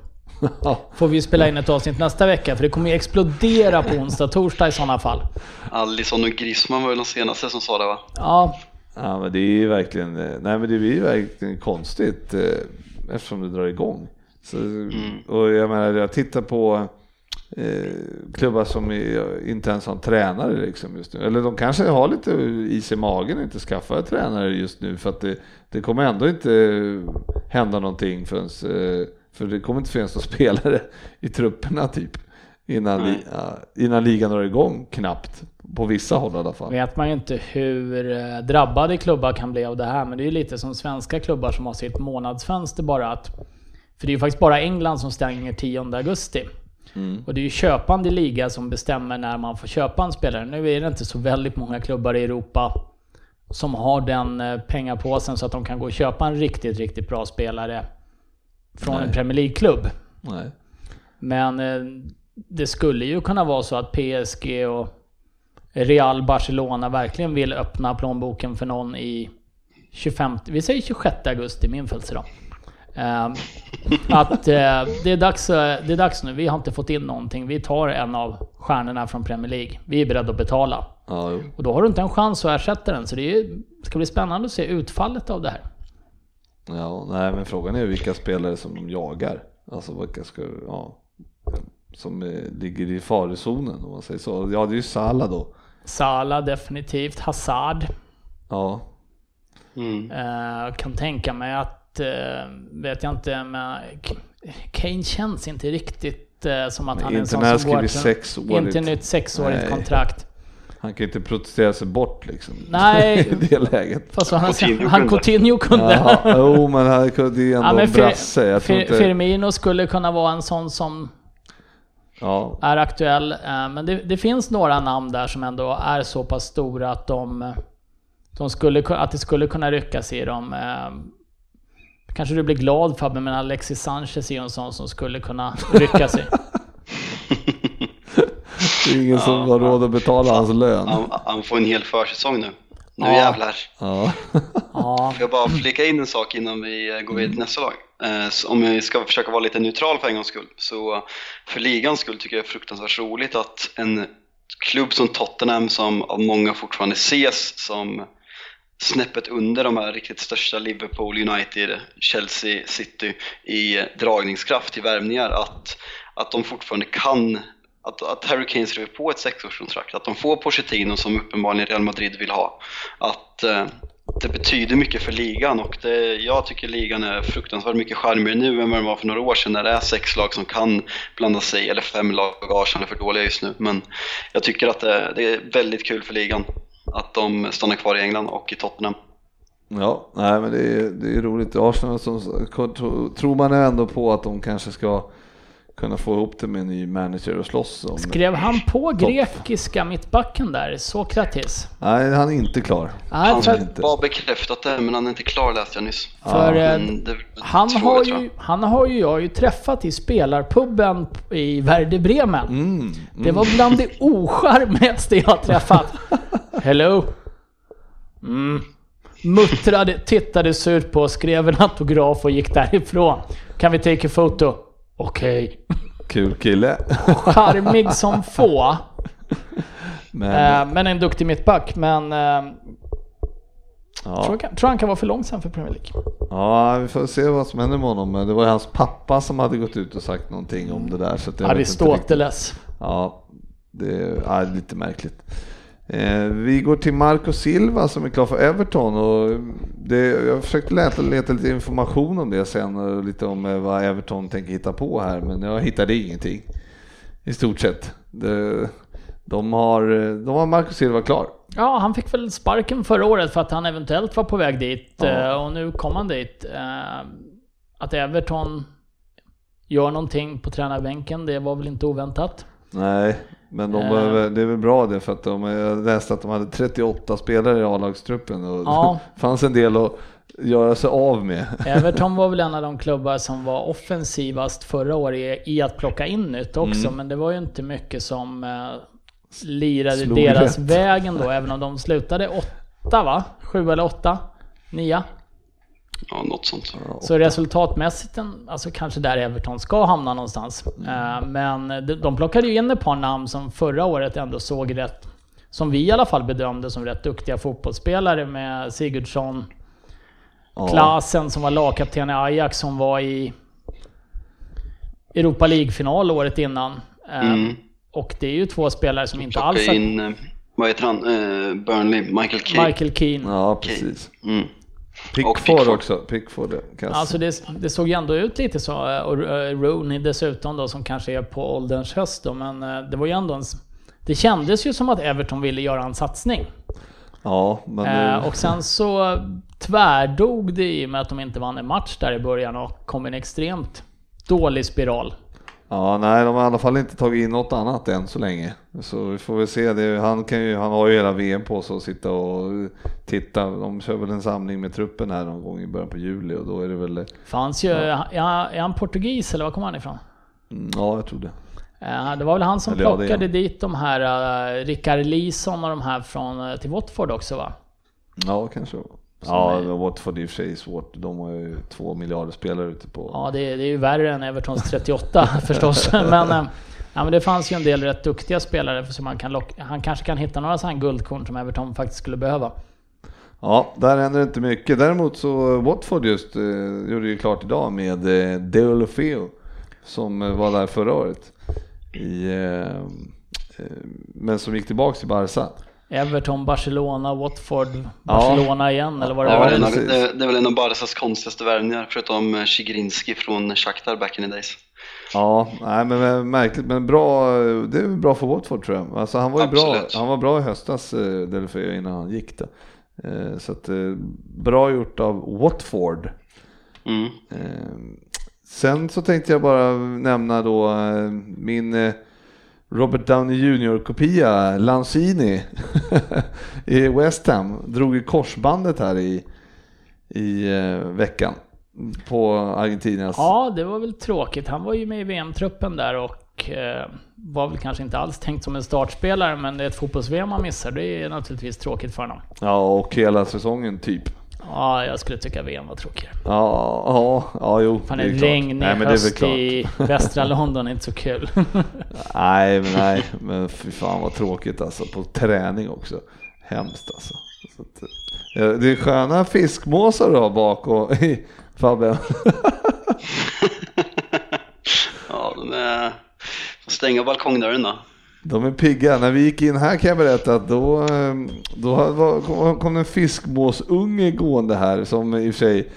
får vi spela in ett avsnitt nästa vecka, för det kommer ju explodera på onsdag, torsdag i sådana fall. Alisson och Griezmann var väl de senaste som sa det va? Ja, Ja men det är ju verkligen, eh, nej men det blir ju verkligen konstigt eh, eftersom det drar igång. Så, Och jag menar, jag tittar på eh, klubbar som är, inte ens har en tränare liksom just nu. Eller de kanske har lite is i magen och inte skaffar tränare just nu för att det, det kommer ändå inte hända någonting förrän, eh, för det kommer inte finnas några spelare i trupperna typ. Innan, li, innan ligan drar igång knappt. På vissa håll i alla fall. vet man ju inte hur eh, drabbade klubbar kan bli av det här, men det är ju lite som svenska klubbar som har sitt månadsfönster bara att... För det är ju faktiskt bara England som stänger 10 augusti. Och det är ju köpande liga som bestämmer när man får köpa en spelare. Nu är det inte så väldigt många klubbar i Europa som har den eh, pengapåsen så att de kan gå och köpa en riktigt, riktigt bra spelare från en Nej. Premier League-klubb. Men eh, det skulle ju kunna vara så att PSG och Real Barcelona verkligen vill öppna plånboken för någon i 25, vi säger 26 augusti, min födelsedag. Eh, att eh, det, är dags, eh, det är dags nu, vi har inte fått in någonting. Vi tar en av stjärnorna från Premier League. Vi är beredda att betala. Ja. Och då har du inte en chans att ersätta den. Så det ju, ska bli spännande att se utfallet av det här. Ja, nej men frågan är vilka spelare som de jagar. Alltså vilka ska, ja, som eh, ligger i farozonen om man säger så. Ja, det är ju Salah då. Salah definitivt, Hazard. Ja, Mm. Eh, kan tänka mig att, eh, vet jag inte, men Kane känns inte riktigt som att Men han är en sån som går sexårigt. Inte nytt sexårigt Nej. kontrakt. han kan ju inte protestera sig bort liksom. Nej. I det läget. Fast han, Coutinho han. Coutinho kunde. Jo men han kunde ju ändå Ja, men en Fir- brasse. Fir- inte... Firmino skulle kunna vara en sån som Ja, är aktuell. eh, Men det, det finns några namn där som ändå är så pass stora att de, de skulle, ku- att det skulle kunna ryckas i dem. Eh, Kanske du blir glad Fabbe, men Alexis Sanchez är ju en sån som skulle kunna ryckas i. det är ingen som har råd att betala hans lön. Han, han får en hel försäsong nu. Nu Ja. jävlar. Ja. Får jag bara flika in en sak innan vi går vidare till nästa lag? Eh, så om vi ska försöka vara lite neutral för en gångs skull, så för ligans skull tycker jag det är fruktansvärt roligt att en klubb som Tottenham, som av många fortfarande ses som snäppet under de här riktigt största Liverpool, United, Chelsea, City i dragningskraft till värvningar, att, att de fortfarande kan att, att Harry Kane skriver på ett sexårskontrakt, att de får Pochettino som uppenbarligen Real Madrid vill ha. Att eh, det betyder mycket för ligan och det, jag tycker ligan är fruktansvärt mycket charmigare nu än vad den var för några år sedan när det är sex lag som kan blanda sig, eller fem lag, Arsenal är för dåliga just nu. Men jag tycker att det, det är väldigt kul för ligan att de stannar kvar i England och i Tottenham. Ja, nej men det är, det är roligt. Arsenal som, tror man ändå på att de kanske ska kunna få ihop det med en ny manager och slåss om. skrev han på grekiska mittbacken där, Sokratis? Nej, han är inte klar. Nej, Han har bara bekräftat det, men han är inte klar läste jag nyss. för Men det, han, har jag, ju, han har ju jag ju träffat i spelarpubben i Werder Bremen. Mm. Det var bland det ocharmigaste jag har träffat. Hello? Mm. Muttrade, tittade surt på, skrev en autograf och gick därifrån. Kan vi take a photo? Okej. Kul kille. Charmig som få. Men, Eh, men en duktig mittback. Men eh, ja. tror, jag, tror han kan vara för långsam för Premier League. ja, vi får se vad som händer med honom. Men Det var ju hans pappa som hade gått ut och sagt någonting om det där. Så att jag. Aristoteles. Ja, det är, ja, lite märkligt. Eh, vi går till Marco Silva som är klar för Everton och det, jag försökte leta, leta lite information om det sen och lite om eh, vad Everton tänker hitta på här men jag hittade ingenting. I stort sett. Det, de, har, de har Marco Silva klar. Ja, han fick väl sparken förra året för att han eventuellt var på väg dit. Ja. eh, Och nu kom han dit. Eh, Att Everton gör någonting på tränarbänken, det var väl inte oväntat. Nej, men de Eh. behöver, det är väl bra det för att de, jag läste att de hade 38 spelare i A-lagstruppen och Ja. det fanns en del att göra sig av med. Everton var väl en av de klubbar som var offensivast förra året i att plocka in nytt också, men det var ju inte mycket som eh, lirade Slog deras rätt. vägen då, även om de slutade åtta va? Sju eller åtta? Nia? Ja, något sånt. Så resultatmässigt, alltså kanske där Everton ska hamna någonstans. Eh, Men de, de plockade ju in ett par namn som förra året ändå såg rätt, som vi i alla fall bedömde som rätt duktiga fotbollsspelare med Sigurdsson, Ja. Klasen som var lagkapten i Ajax som var i Europa League-final året innan. Eh, Mm. Och det är ju två spelare som inte alls har... in, eh, vad heter han, Burnley, Michael Keane. Michael Keane. Ja, precis. Mm. Pickford, Pickford. också. Pickford. Kass. Alltså det, det såg ju ändå ut lite så, eh, och eh, Rooney dessutom då som kanske är på ålderns höst då, men eh, det var ju ändå en... Det kändes ju som att Everton ville göra en satsning. ja, men nu, och sen så tvärdog det i och med att de inte vann en match där i början och kom i en extremt dålig spiral. Ja, nej, de har i alla fall inte tagit in något annat än så länge. Så vi får väl se. Det, han, kan ju, han har ju hela VM på sig att sitta och titta. De kör väl en samling med truppen här någon gång i början på juli och då är det väl, Fanns ju, han- är han portugis eller var kommer han ifrån? mm, ja jag tror det. Eh, Det var väl han som Eller ja, det plockade dit de här, uh, Rickard Leeson och de här från, eh, till Watford också va? Ja, kanske. Ja, är- Watford i och för sig är svårt. De har ju två miljarder spelare ute på. Ja, det, är- det är ju värre än Evertons 38 förstås. Men, eh, ja, men det fanns ju en del rätt duktiga spelare som man kan locka. Han kanske kan hitta några sådana guldkorn som Everton faktiskt skulle behöva. Ja, där händer inte mycket. Däremot så Watford just eh, gjorde ju klart idag med eh, Deulofeu som eh, var där förra året. I, eh, eh, men som gick tillbaks till Barca. Everton, Barcelona, Watford, Barcelona igen eller vad det Det Ja, en av, precis. det, det är väl en av Barcas konstigaste värvningar, förutom eh, Chigrinski från Shakhtar back in the days. Ja, nej men märkligt men bra. Det är bra för Watford tror jag. Alltså han var ju bra. Absolut. Han var bra i höstas eh, Deulofeu innan han gick där. Eh, Så att bra gjort av Watford. Mm. Sen så tänkte jag bara nämna då min Robert Downey Jr-kopia, Lanzini, i West Ham. Drog i korsbandet här i, i eh, veckan. på Argentinas... Ja, det var väl tråkigt. Han var ju med i VM-truppen där och eh, var väl kanske inte alls tänkt som en startspelare, men det är ett fotbolls-VM man missar. Det är naturligtvis tråkigt för honom. Ja, och hela säsongen typ. Ja, jag skulle tycka VM var tråkigare. Ja, ja, ja jo. Fan, det är regnig Nej, men höst klart. i västra London är inte så kul. Nej, men nej, men fy fan vad tråkigt alltså. På träning också. Hemskt alltså. Så att, eh, det är sköna fiskmåsar du har bak och Fabbe. Ja, de är... Får stänga balkongdörren då. De är pigga. När vi gick in här kan jag berätta att då, eh, då kom- en fiskmåsunge gående här som i och för sig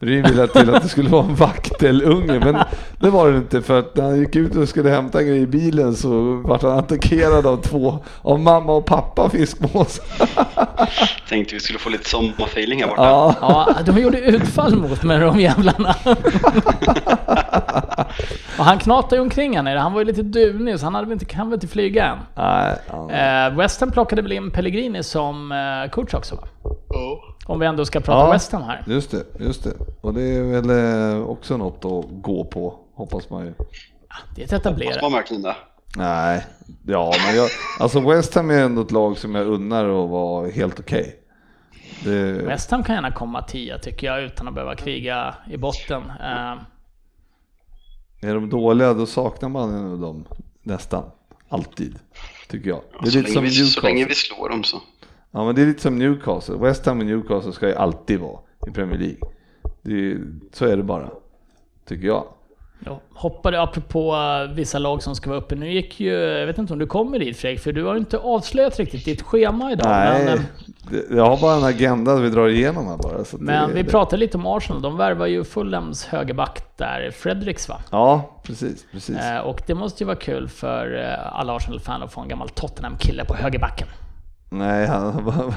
Ryn ville till att det skulle vara en vaktelunge men det var det inte för att när han gick ut och skulle hämta en grej i bilen så vart han attackerad av två, av mamma och pappa fiskmåsar. Tänkte vi skulle få lite sommarfeeling här borta. Ja, Ja, de gjorde utfall mot mig de jävlarna. och han knatade ju omkring här nere. Han var ju lite dunig så han hade väl inte, kan väl inte flyga än. nej, ja. Eh, West Ham plockade väl in Pellegrini som eh, coach också va? Ja. Om vi ändå ska prata Ja. West Ham här. just det, just det. Och det är väl eh, också något att gå på, hoppas man ju. Det är ett Hoppas etablerat. man verkligen det. Nej, ja men jag, alltså West Ham är ändå ett lag som jag unnar att vara helt okej. Det, West Ham kan gärna komma tia tycker jag utan att behöva kriga i botten. Eh, Är de dåliga då saknar man dem nästan. Alltid. Tycker jag. Det är Så lite som vi, så länge Newcastle. vi slår dem så. Ja men det är lite som Newcastle. West Ham och Newcastle ska ju alltid vara i Premier League. Det så är det bara. Tycker jag. jag hoppade apropå eh, vissa lag som ska vara uppe. Nu gick ju, jag vet inte om du kommer dit Fredrik, för du har inte avslöjat riktigt ditt schema idag. Nej, Men, eh, det, jag har bara en agenda vi drar igenom här bara. Men det, vi det. pratade lite om Arsenal. De värvar ju Fulhams högerback där, Fredericks va? Ja, precis. precis. Eh, och det måste ju vara kul för eh, alla Arsenal-fan att få en gammal Tottenham-kille på högerbacken. Nej, han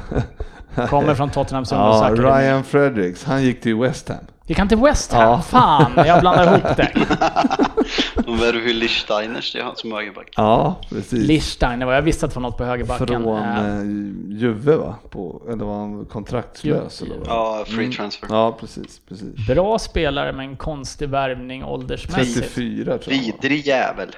Kommer från Tottenhams Ja, ungdomsakademi. Ryan Fredericks, han gick till West Ham. Vi kan till West Ham. Ja. Fan, jag blandar ihop det. De värvar ju Lichtsteiners, det är han som högerback. Ja, precis. Lichstein, jag visste att det var något på högerbacken. Från Eh, Juve va? På, eller var han kontraktslös? Ju- Eller vad? Ja, free transfer. ja, precis. precis. Bra spelare med en konstig värvning åldersmässigt. 34 tror jag. han. Vidrig jävel.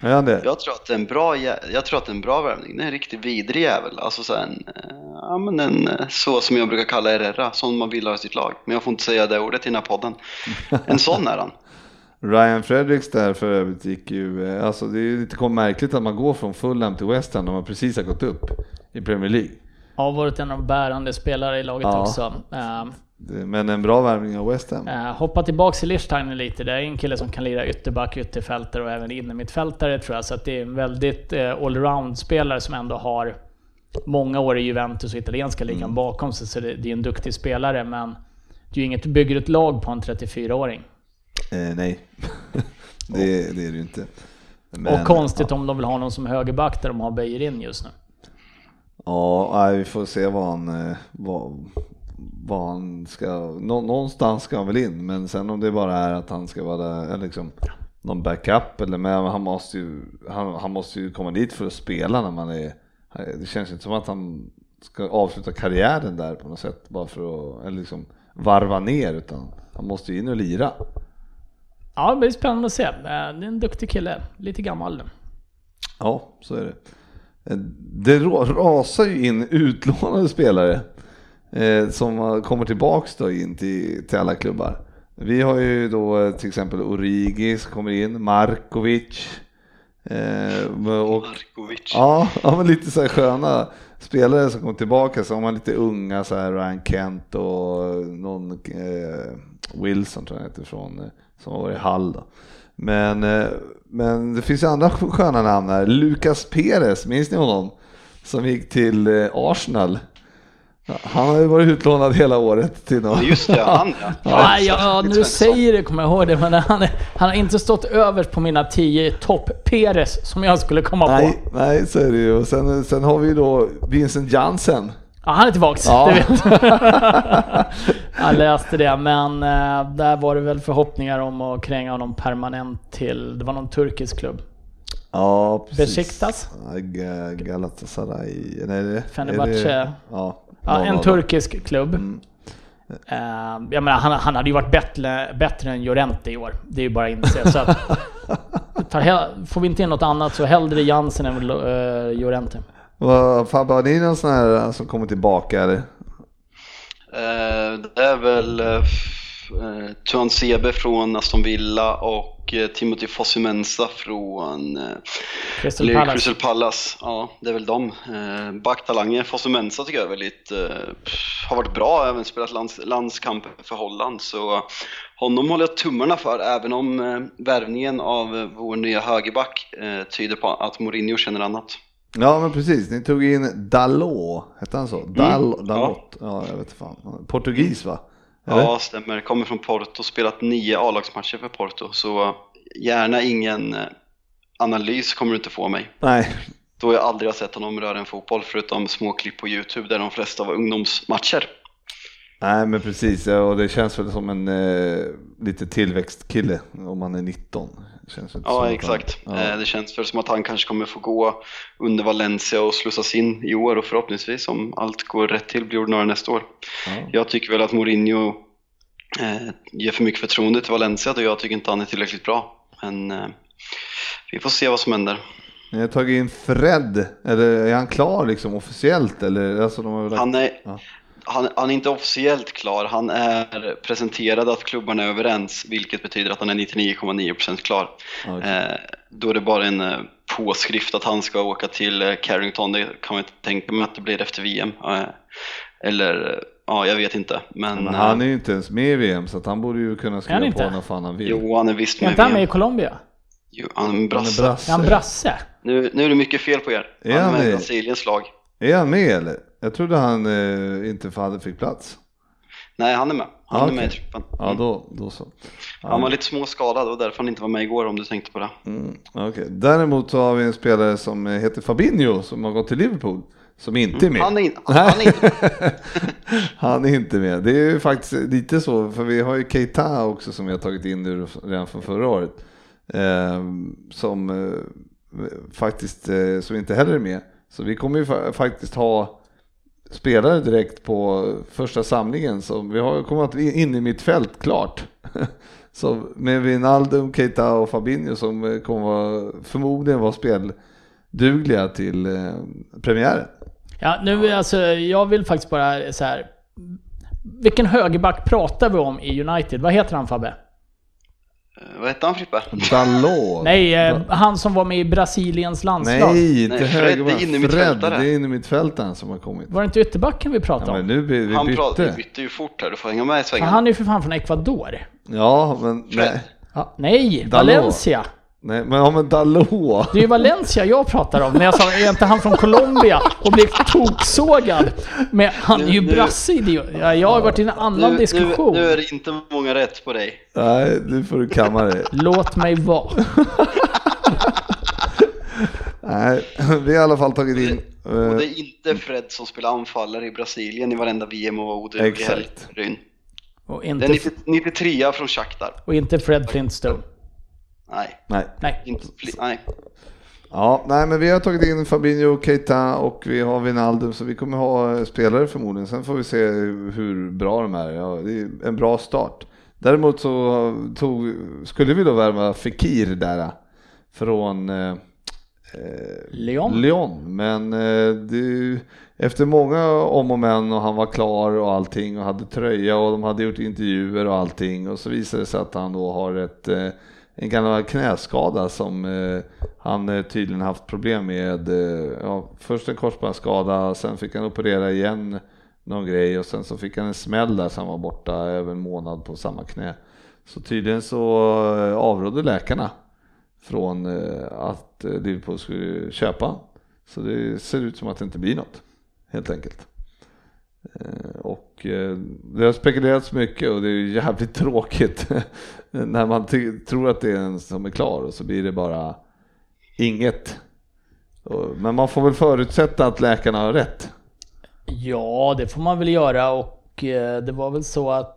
Det? Jag tror att det är en bra, jag tror att det är en bra värvning. Det är en riktigt vidrig jävel. Alltså så en, eh, ja men en, eh, så som jag brukar kalla Herrera, som man vill ha i sitt lag. Men jag får inte säga det ordet i den här podden. En sån är han. Ryan Fredericks där för övrigt gick ju, eh, alltså det är lite märkligt att man går från Fulham till West Ham när man precis har gått upp i Premier League. Har varit en av de bärande spelare i laget Ja. också. Men en bra värvning av West Ham. eh, hoppa tillbaks till Lichstein lite. Det är en kille som kan lira ytterback, ytterfältare och även innermittfältare tror jag. Så att det är en väldigt eh, allround-spelare som ändå har många år i Juventus och italienska ligan Mm. bakom sig. Så det, det är en duktig spelare, men det är ju inget du bygger ett lag på en 34-åring. Eh, nej, det, det är det ju inte. Men, och konstigt om de vill ha någon som högerback där de har Beijerin just nu. Ja, vi får se vad han, vad, vad han ska, nå, någonstans ska han väl in, men sen om det bara är att han ska vara där, eller liksom någon backup eller men han måste ju, han, han måste ju komma dit för att spela när man är, det känns inte som att han ska avsluta karriären där på något sätt bara för att, eller liksom varva ner utan han måste ju in och lira. Ja, det blir spännande att se. Eh, Det är en duktig kille. Lite gammal. Ja, så är det. Eh, Det ra- rasar ju in utlånade spelare eh, som kommer tillbaks då in till, till alla klubbar. Vi har ju då eh, till exempel Origi som kommer in, Markovic. Eh, och, Markovic. ja, ja, men lite så här sköna spelare som kommer tillbaka. Så har man lite unga så här Ryan Kent och någon eh, Wilson tror jag heter från, eh, som varit i Hall då. Men, eh, men det finns ju andra sköna namn här. Lucas Perez, minns ni honom? Som gick till eh, Arsenal. Han har ju varit utlånad hela året till någon. Just det, han ja. Ja, ja, Svensson. säger det kommer jag ihåg det, men han, är, han har inte stått överst på mina 10 topp-Peres som jag skulle komma på. Nej, nej, så är det ju. Och sen, sen har vi då Vincent Jansen. Ja, han är tillbaks, Ja. det vet jag. Läste det, men eh, där var det väl förhoppningar om att kränga honom permanent till, det var någon turkisk klubb. Ja, precis. Besiktas? Galatasaray. Nej, det, Fenerbahce. är det- Ja, Ja, en turkisk klubb. Eh, jag menar, han, han hade ju varit bättre, bättre än Llorente i år. Det är ju bara att inse. Så att, tar, hell- får vi inte in något annat så hellre Jansen än uh, Llorente. Vad- Fabbe, har ni någon sån här eh, som kommer tillbaka eller? Eh, det är väl eh, Tuan Sebe från Aston Villa och eh, Timothy Fosumensa från eh, Crystal Palace. Crystal Palace. Ja, det är väl de. Eh, Backtalanger, Fosumensa tycker jag är väldigt, har varit bra, även spelat lands, landskamper för Holland. Så honom håller jag tummarna för, även om värvningen av vår nya högerback tyder på att Mourinho känner annat. Ja men precis, ni tog in Dalot, hette han så? Dal, Dalot? Ja. jag vet fan. Portugis va? Eller? Ja, stämmer. Kommer från Porto, spelat nio A-lagsmatcher för Porto. Så gärna ingen eh, analys kommer du inte få mig. Nej, Då jag aldrig har sett honom röra en fotboll förutom små klipp på Youtube där de flesta var ungdomsmatcher. Nej men precis, och det känns väl som en eh, lite tillväxtkille om man är 19. Ja, exakt. Ja. Eh, Det känns väl som att han kanske kommer få gå under Valencia och slussas in i år och förhoppningsvis om allt går rätt till blir ordinarie nästa år. Ja. Jag tycker väl att Mourinho eh, ger för mycket förtroende till Valencia och jag tycker inte han är tillräckligt bra. Men eh, vi får se vad som händer. Ni har tagit in Fred, eller är han klar liksom officiellt eller? Alltså, de har lagt- Han är, Ja. Han, han är inte officiellt klar, han är presenterad att klubbarna är överens, vilket betyder att han är 99,9% klar. Okej. Eh, då är det bara en eh, påskrift att han ska åka till eh, Carrington, det kan man inte tänka mig att det blir efter VM. Eh, eller, eh, ja jag vet inte. Men, Men han är ju inte ens med i VM så att han borde ju kunna skriva på när fan han vill. Jo, han är visst Är med inte han i med i VM. Colombia? Jo, han är en Han är brasse. brasse. Är han brasse? Nu, nu är det mycket fel på er. Är Han är han med i? Brasiliens lag. Är han med eller? Jag trodde han eh, inte hade fick plats. Nej, han är med. Han Ah, är med i truppen. Ja Mm. då, då så. Han var lite småskadad och därför han inte var med igår om du tänkte på det. Mm, okej. Däremot så har vi en spelare som eh, heter Fabinho som har gått till Liverpool. Som inte är med. Han är, in, han är inte Han är inte med. Det är ju faktiskt lite så, för vi har ju Keita också som vi har tagit in nu redan från förra året. Eh, som eh, faktiskt, eh, som inte heller är med. Så vi kommer ju fa- faktiskt ha spelare direkt på första samlingen. Så vi har, kommit in i mitt fält klart. så med Wijnaldum, Keita och Fabinho som kommer vara, förmodligen vara speldugliga till eh, premiären. Ja, nu alltså, jag vill faktiskt bara så här. Vilken högerback pratar vi om i United? Vad heter han Fabbe? Eh, Vad hette han Frippe? Dalot. Nej, eh, han som var med i Brasiliens landslag. Nej, inte Nej, Fred, högerback. det är innermittfältare. Fred, det är innermittfältaren som har kommit. Var det inte ytterbacken vi Ja, pratade men om? nu by- vi Han pratar, bytte. vi bytte ju fort här, du får hänga med i För svängarna. han är ju för fan från Ecuador. Ja, men Fred. nej. Ja, nej, Dalot. Valencia. Nej. Men ja, men Dalot. Det är ju Valencia jag pratar om. När jag sa, är inte han från Colombia? Och blev toksågad. Men han är ju brasse jag har varit i en annan nu, diskussion. Nu, nu är det inte många rätt på dig. Nej, nu får du kamma dig. Låt mig vara. Nej, vi har i alla fall tagit in... Och eh, det är inte Fred som spelar anfallare i Brasilien i varenda VM och ODU i Exakt. Och Det är inte, 90, 93 från Shakhtar. och inte Fred Flintstone. Nej, nej. Nej. inte, nej. Ja, nej, men vi har tagit in Fabinho, Keita och vi har Wijnaldum så vi kommer ha eh, spelare förmodligen. Sen får vi se hur bra de är. Ja, det är en bra start. Däremot så tog, skulle vi då värva Fekir där eh, från eh, eh, Lyon. Lyon, men eh, det, efter många om och men och han var klar och allting och hade tröja och de hade gjort intervjuer och allting och så visade det sig att han då har ett, eh, en gammal knäskada som eh, han eh, tydligen haft problem med. Eh, ja, först en korsbandsskada, sen fick han operera igen någon grej och sen så fick han en smäll där så han var borta över en månad på samma knä. Så tydligen så eh, avrådde läkarna från eh, att Liverpool skulle köpa. Så det ser ut som att det inte blir något, helt enkelt. Eh, och eh, det har spekulerats mycket och det är ju jävligt tråkigt när man tror att det är en som är klar och så blir det bara inget. Men man får väl förutsätta att läkarna har rätt. Ja, det får man väl göra och eh, det var väl så att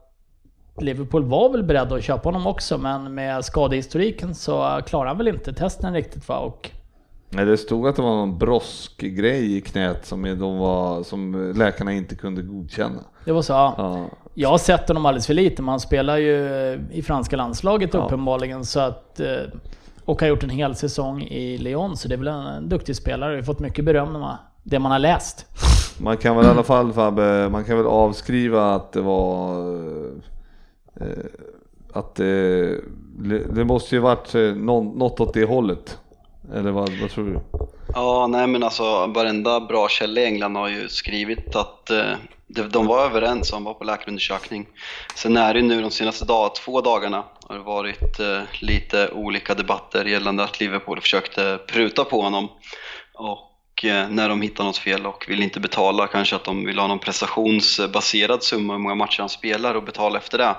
Liverpool var väl beredda att köpa honom också men med skadehistoriken så klarar han väl inte testen riktigt va och Nej, det stod att det var någon broskgrej i knät som, de var, som läkarna inte kunde godkänna. Det var så? Ja. Ja. Jag har sett honom alldeles för lite, men han spelar ju i franska landslaget Ja. uppenbarligen. Så att, eh, och har gjort en hel säsong i Lyon, så det är väl en, en duktig spelare. har fått mycket beröm man, det man har läst. Man kan väl i alla fall Fabbe, man kan väl avskriva att det var eh, att det, det måste ju varit eh, något åt det hållet. Eller vad, vad tror du? Ja, nej men alltså varenda bra källa i England har ju skrivit att eh, de, var överens om var på läkarundersökning. Sen är det ju nu de senaste dag, två dagarna har det varit eh, lite olika debatter gällande att Liverpool försökte pruta på honom. Och eh, när de hittar något fel och vill inte betala, kanske att de vill ha någon prestationsbaserad summa hur många matcher han spelar och betala efter det.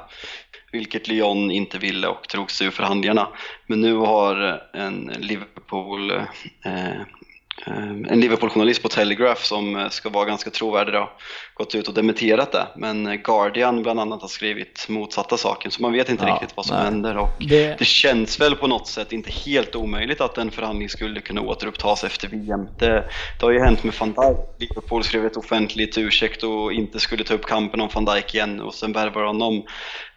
Vilket Lyon inte ville och drog sig ur förhandlingarna. Men nu har en Liverpool eh, en Liverpool-journalist på Telegraph som eh, ska vara ganska trovärdig då, gått ut och dementerat det. Men eh, Guardian bland annat har skrivit motsatta saken så man vet inte Ja, riktigt vad som nej. händer. Och Det- det... känns väl på något sätt inte helt omöjligt att en förhandling skulle kunna återupptas efter VM. Det, det har ju hänt med van Dijk. Liverpool skrev ett offentligt ursäkt och inte skulle ta upp kampen om van Dijk igen och sen värvar honom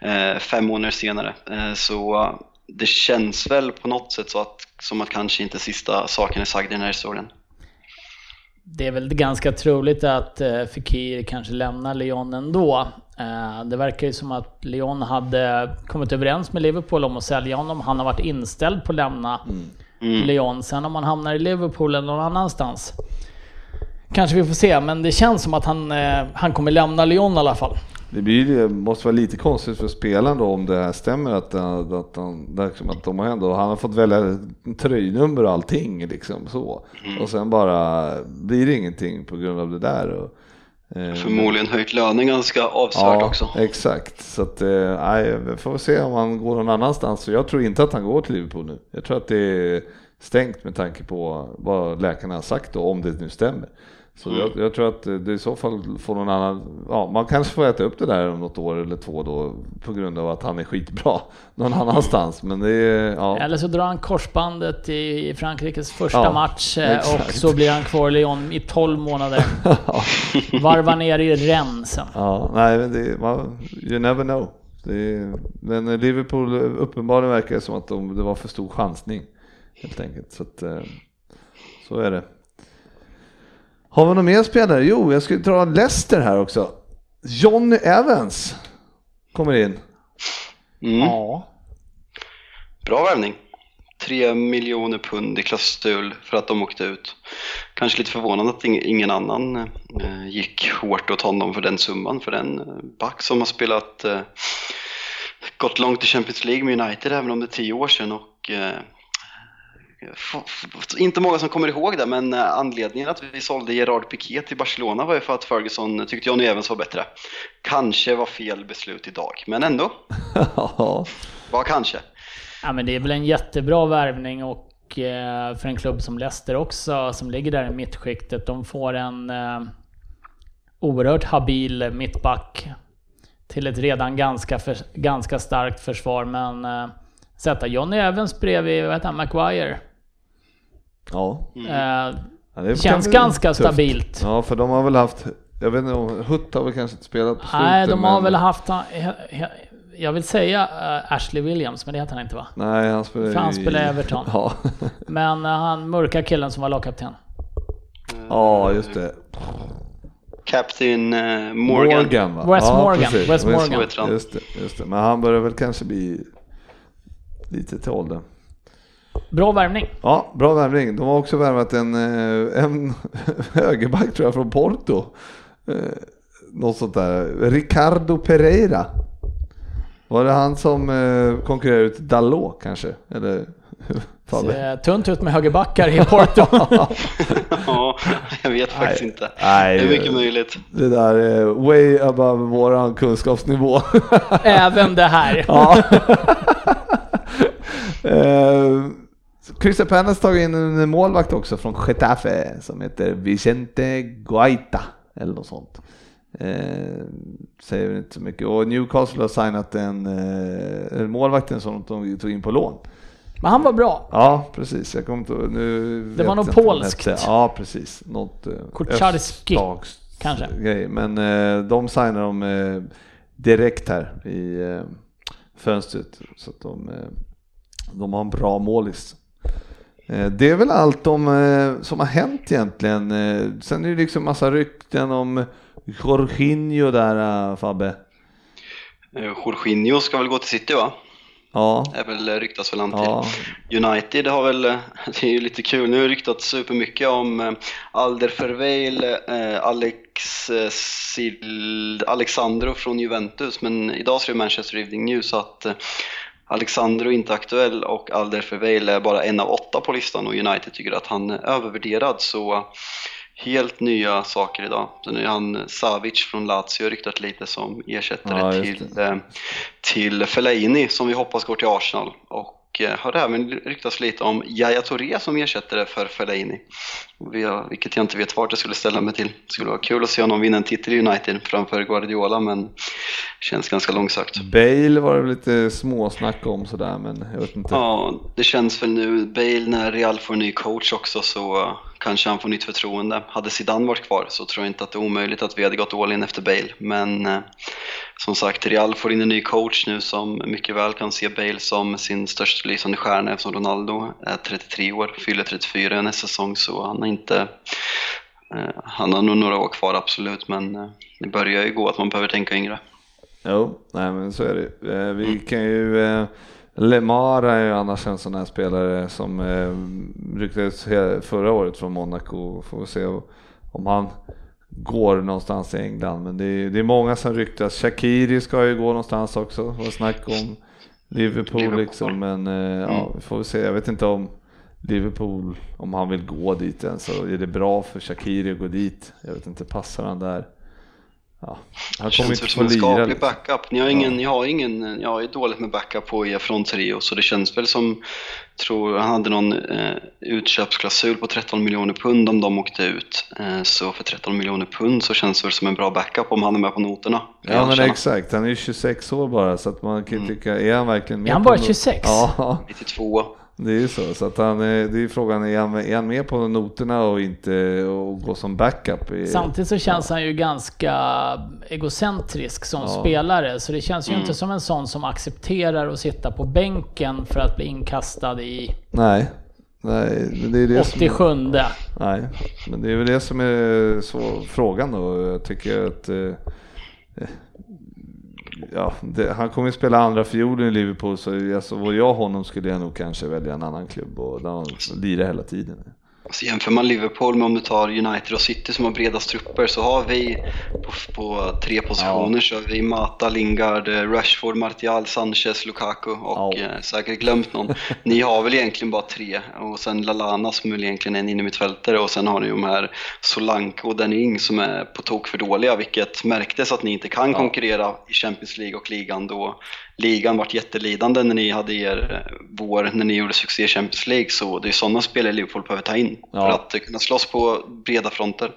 eh, fem månader senare. Eh, så eh, det känns väl på något sätt så att, som att kanske inte sista saken är sagd i den här historien. Det är väl ganska troligt att eh, Fekir kanske lämnar Lyon ändå. Eh, det verkar ju som att Lyon hade kommit överens med Liverpool om att sälja honom. Han har varit inställd på att lämna Lyon. Sen om han hamnar i Liverpool eller någon annanstans. Kanske vi får se, men det känns som att han, eh, han kommer lämna Lyon i alla fall. Det blir, det måste vara lite konstigt för spelaren då om det här stämmer att, att, att, han, liksom att de har ändå, han har fått välja tröjnummer och allting liksom så. Och sen bara blir det ingenting på grund av det där. Och, eh, Förmodligen höjt lönen ganska avsevärt Ja, också. exakt. Så att, eh, får se om han går någon annanstans. För jag tror inte att han går till Liverpool nu. Jag tror att det är stängt med tanke på vad läkarna har sagt då, om det nu stämmer. Så Mm. jag, jag tror att det i så fall får någon annan, ja man kanske får äta upp det där om något år eller två då på grund av att han är skitbra någon annanstans. Men det är, ja. Eller så drar han korsbandet i i Frankrikes första Ja, match eh, och exakt. så blir han kvar i Lyon i 12 månader. Varvar ner i Rennes sen. Ja, nej men det, man, you never know. Det, men Liverpool uppenbarligen verkar det som att de, det var för stor chansning. Helt enkelt. Så, att, eh, så är det. Har vi några mer spelare? Jo, jag skulle dra Leicester här också. Johnny Evans kommer in. Mm. Ja. Bra värvning. 3 miljoner pund i klausul för att de åkte ut. Kanske lite förvånande att ing- ingen annan eh, gick hårt åt honom för den summan. För den eh, back som har spelat, gått långt i Champions League med United även om det är tio år sedan. Och, inte många som kommer ihåg det, men eh, anledningen att vi sålde Gerard Piqué till Barcelona var ju för att Ferguson tyckte Johnny Evans var bättre. Kanske var fel beslut idag, men ändå. Ja, Var kanske. Ja men det är väl en jättebra värvning och eh, för en klubb som Leicester också, som ligger där i mittskiktet. De får en eh, oerhört habil mittback till ett redan ganska, för, ganska starkt försvar. Men sätta Johnny Evans bredvid, vad heter han, Maguire. Ja. Eh, Ja, det Känns ganska tufft. stabilt. Ja, för de har väl haft, jag vet inte om, Hutt har väl kanske inte spelat på slutet. nej, de har men- väl haft, jag vill säga eh, Ashley Williams, men det heter han inte va? Nej, han spelar För han spelar i Everton. Ja. Men eh, han mörka killen som var lagkapten. ja, just det. Captain eh, Morgan. va? Wes Morgan, precis. Wes Morgan. Heter han. Just det, just det. Men han börjar väl kanske bli lite till åldern. Bra värvning. Ja, bra värvning. De har också värvat en, eh, en högerback tror jag från Porto. Eh, Något sånt där. Ricardo Pereira. Var det han som eh, konkurrerade ut Dalot kanske? Eller? Ser tunt ut med högerbackar i Porto. Ja, jag vet faktiskt inte. Nej, det är mycket möjligt. Det där är way above våran kunskapsnivå. Även det här. Ja. Crystal Palace tagit in en målvakt också från Getafe som heter Vicente Guaita eller något sånt. Eh, säger inte så mycket. Och Newcastle har signat en, eh, en målvakten som de tog in på lån. Men han var bra. Ja, precis. Jag kommer inte nu Det var något polskt. Ja, precis. Något eh, Kucharski, kanske. Grej. Men eh, de signar de eh, direkt här i eh, fönstret. Så att de, eh, de har en bra målis. Eh, det är väl allt de, eh, som har hänt egentligen. Eh, sen är det liksom massa rykten om Jorginho där, Fabbe. Jorginho ska väl gå till City va? Ja, Är väl ryktas väl han till. ja, United har väl, det är ju lite kul, nu har det ryktats supermycket om Alder Ferveil, Alex Sil, Alexandro från Juventus, men idag skrev Manchester Evening News att Alexandro är inte aktuell och Alder Ferveil är bara en av åtta på listan och United tycker att han är övervärderad. Så helt nya saker idag. Sen är han Savic från Lazio ryktat lite som ersättare Ja, till, eh, till Fellaini som vi hoppas går till Arsenal. Och eh, har även ryktats lite om Yahya Touré som ersättare för Fellaini. Vi har- Vilket jag inte vet vart jag skulle ställa mig till. Det skulle vara kul att se honom vinna en titel i United framför Guardiola men känns ganska långsökt. Bale var det lite småsnack om sådär, men jag vet inte. Ja, det känns väl nu. Bale, när Real får en ny coach också så eh, kanske han får nytt förtroende. Hade Zidane varit kvar så tror jag inte att det är omöjligt att vi hade gått all in efter Bale. Men eh, som sagt, Real får in en ny coach nu som mycket väl kan se Bale som sin största lysande stjärna eftersom Ronaldo är 33 år, fyller 34 nästa säsong så han har inte eh, han har nog några år kvar absolut men eh, det börjar ju gå att man behöver tänka yngre. Jo, nej men så är det. Eh, Vi kan ju, eh, Lemar är ju annars en sån här spelare som eh, ryktades förra året från Monaco. Får vi se om han går någonstans i England. Men det är, det är många som ryktas. Shakiri ska ju gå någonstans också. Det var snack om Liverpool, Liverpool. liksom. Men eh, ja, vi får se. Jag vet inte om Liverpool, om han vill gå dit än så är det bra för Shakiri att gå dit. Jag vet inte, passar han där? Ja, han Det kommer känns inte som en skaplig liksom. backup. Ni har ingen, jag har ingen, jag ju dåligt med backup på er från trio så det känns väl som, tror han hade någon eh, utköpsklausul på 13 miljoner pund om de åkte ut. Eh, så för 13 miljoner pund så känns det väl som en bra backup om han är med på noterna. Ja men exakt, han är ju 26 år bara så att man kan ju tycka, är han verkligen med Är han bara no- 26? Ja, 92. Det är ju så. Så att han, är- det är frågan, är han, är han med på noterna och inte och gå som backup? I, Samtidigt så känns han ju ganska egocentrisk som Ja. spelare. Så det känns ju Mm. inte som en sån som accepterar att sitta på bänken för att bli inkastad i Nej, nej, det är det som, 87. nej, men det är väl det som är så, frågan då. Jag tycker att eh, eh, Ja, det, han kommer ju spela andra fiolen i Liverpool så alltså, vore jag honom skulle jag nog kanske välja en annan klubb och där han lirar hela tiden. Så jämför man Liverpool med om du tar United och City som har bredast trupper så har vi på, på tre positioner. Så har vi Mata, Lingard, eh, Rashford, Martial, Sanchez, Lukaku och Ja. eh, säkert glömt någon. Ni har väl egentligen bara tre. Och sen Lalana som väl egentligen är en innermittfältare. Och sen har ni de här Solanke och Danny Ings som är på tok för dåliga vilket märktes att ni inte kan konkurrera i Champions League och ligan då. Ligan vart jättelidande när ni hade er eh, vår, när ni gjorde succé i Champions League. Så det är sådana spelare Liverpool behöver ta in Ja. för att kunna slåss på breda fronter.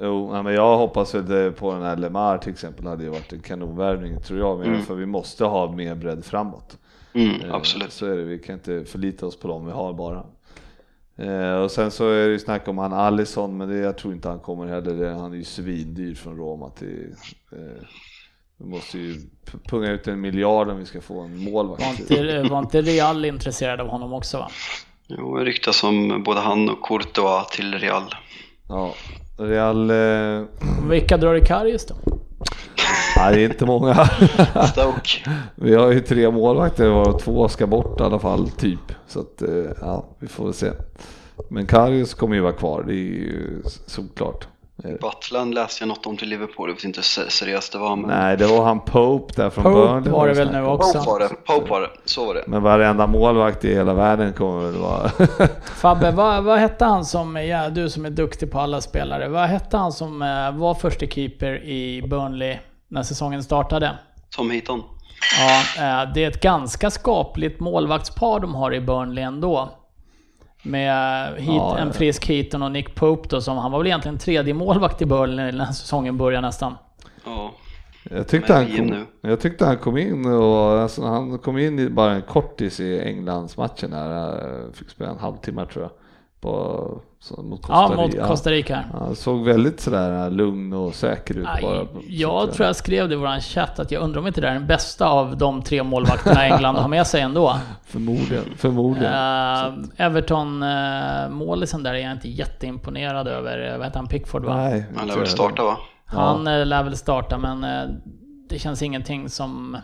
Jo, men jag hoppas väl på den här Lemar till exempel hade ju varit en kanonvärvning tror jag, men för vi måste ha mer bredd framåt. Mm, Eh, absolut. Så är det, vi kan inte förlita oss på dem vi har bara. Eh, och sen så är det ju snack om han Alisson, men det, jag tror inte han kommer heller. Han är ju svindyr från Roma till... Eh, vi måste ju punga ut en miljard om vi ska få en målvakt. Var inte, var inte Real intresserad av honom också va? Jo, det ryktas om både han och Courtois till Real. Ja, Real... Eh, Vilka drar i Karius då? nej, det är inte många. Stoke. Vi har ju tre målvakter varav två ska bort i alla fall, typ. Så att, eh, ja, vi får väl se. Men Karius kommer ju vara kvar, det är ju såklart. Eh, Butland läste jag något om till Liverpool, jag vet inte hur se- seriöst det var men... Nej, det var han Pope där från Pope Burnley. var det väl nu också. Pope var det, Pope var det, så var det. Men varenda målvakt i hela världen kommer väl vara... Fabbe, vad, vad hette han som, ja, du som är duktig på alla spelare, vad hette han som eh, var första keeper i Burnley när säsongen startade? Tom Heaton. Ja, eh, det är ett ganska skapligt målvaktspar de har i Burnley ändå. Med Heat, Ja, ja. en frisk Heaton och Nick Pope då, som han var väl egentligen tredje målvakt i Burnley när säsongen började nästan. Ja. Jag tyckte, han kom, jag tyckte han kom in och alltså, han kom in i bara en kortis i Englandsmatchen här. eh, Fick spela en halvtimme tror jag. På, så, mot Costa Ja, mot Rica. Costa Rica. Han såg väldigt sådär eh, lugn och säker ut Aj, bara. Jag tror jag skrev det i våran chatt att jag undrar om inte det är den bästa av de tre målvakterna England har med sig ändå. Förmodligen, förmodligen. Uh, Everton uh, målisen där är jag inte jätteimponerad över. Vad heter han? Pickford va? Nej, Han lär väl starta va? Han ja. lär väl starta men eh, det känns ingenting som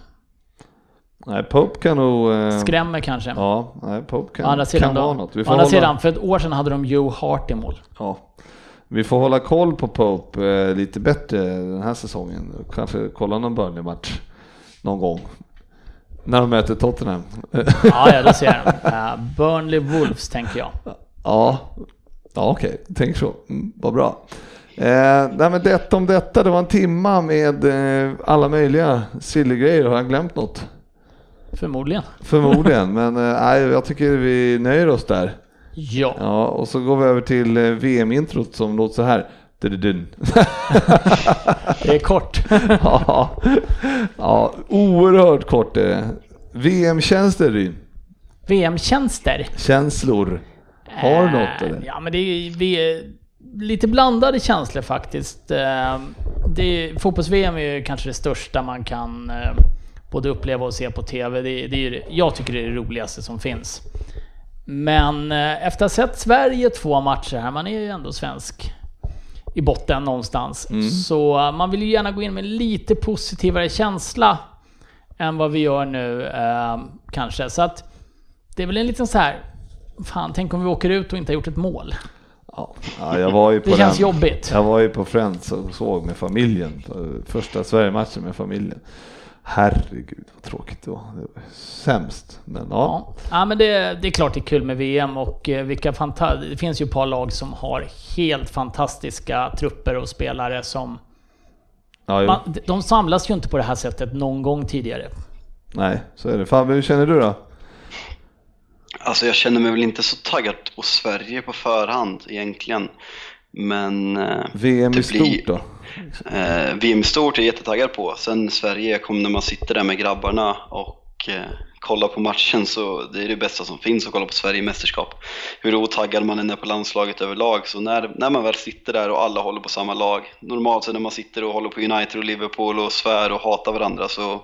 Nej, Pope kan nog... eh, skrämmer kanske. Ja, nej, Pope kan, andra sidan, kan då, vara något. Vi får, andra hålla, sidan, för ett år sedan hade de Joe Hart i mål. ja, vi får hålla koll på Pope eh, lite bättre den här säsongen. Kanske kolla någon Burnley-match någon gång. När de möter Tottenham. Ja, ja, det ser jag. Uh, Burnley Wolves tänker jag. ja, ja okej, tänk så. Mm, vad bra. Eh, nej men detta om detta, det var en timma med eh, alla möjliga silly-grejer. Har jag glömt något? Förmodligen. Förmodligen, men eh, nej, jag tycker vi nöjer oss där. Ja. Ja, och så går vi över till eh, VM-introt som låter så här. Det är kort. ja, ja, oerhört kort är det. VM-tjänster Ryn. VM-tjänster. Känslor. Har du något Eh, eller? Ja, men det är, vi är lite blandade känslor faktiskt. Eh, Det är, Fotbolls-VM är ju kanske det största man kan eh, både uppleva och se på TV. Det, det är, jag tycker det är det roligaste som finns. Men eh, efter att ha sett Sverige två matcher här, man är ju ändå svensk i botten någonstans. Så eh, man vill ju gärna gå in med lite positivare känsla än vad vi gör nu eh, kanske. Så att det är väl en liten så här. Fan, tänk om vi åker ut och inte har gjort ett mål. Ja, ja, jag var ju på Det känns den. jobbigt. Jag var ju på Friends och såg med familjen. Första Sverige-matchen med familjen. Herregud vad tråkigt det var. Det var sämst. Men ja. Ja, men det, det är klart det är kul med VM och eh, vilka Det finns ju ett par lag som har helt fantastiska trupper och spelare som... ja. Man, de samlas ju inte på det här sättet någon gång tidigare. Nej, så är det. Fabbe, hur känner du då? Alltså jag känner mig väl inte så taggad på Sverige på förhand egentligen. Men eh, VM i stort blir- då? eh, VM i stort är jag jättetaggad på. Sen Sverige, kom när man sitter där med grabbarna och eh, kollar på matchen så det är det bästa som finns att kolla på Sverige i mästerskap. Hur otaggad man än är på landslaget överlag så när, när man väl sitter där och alla håller på samma lag. Normalt så när man sitter och håller på United och Liverpool och svär och hatar varandra så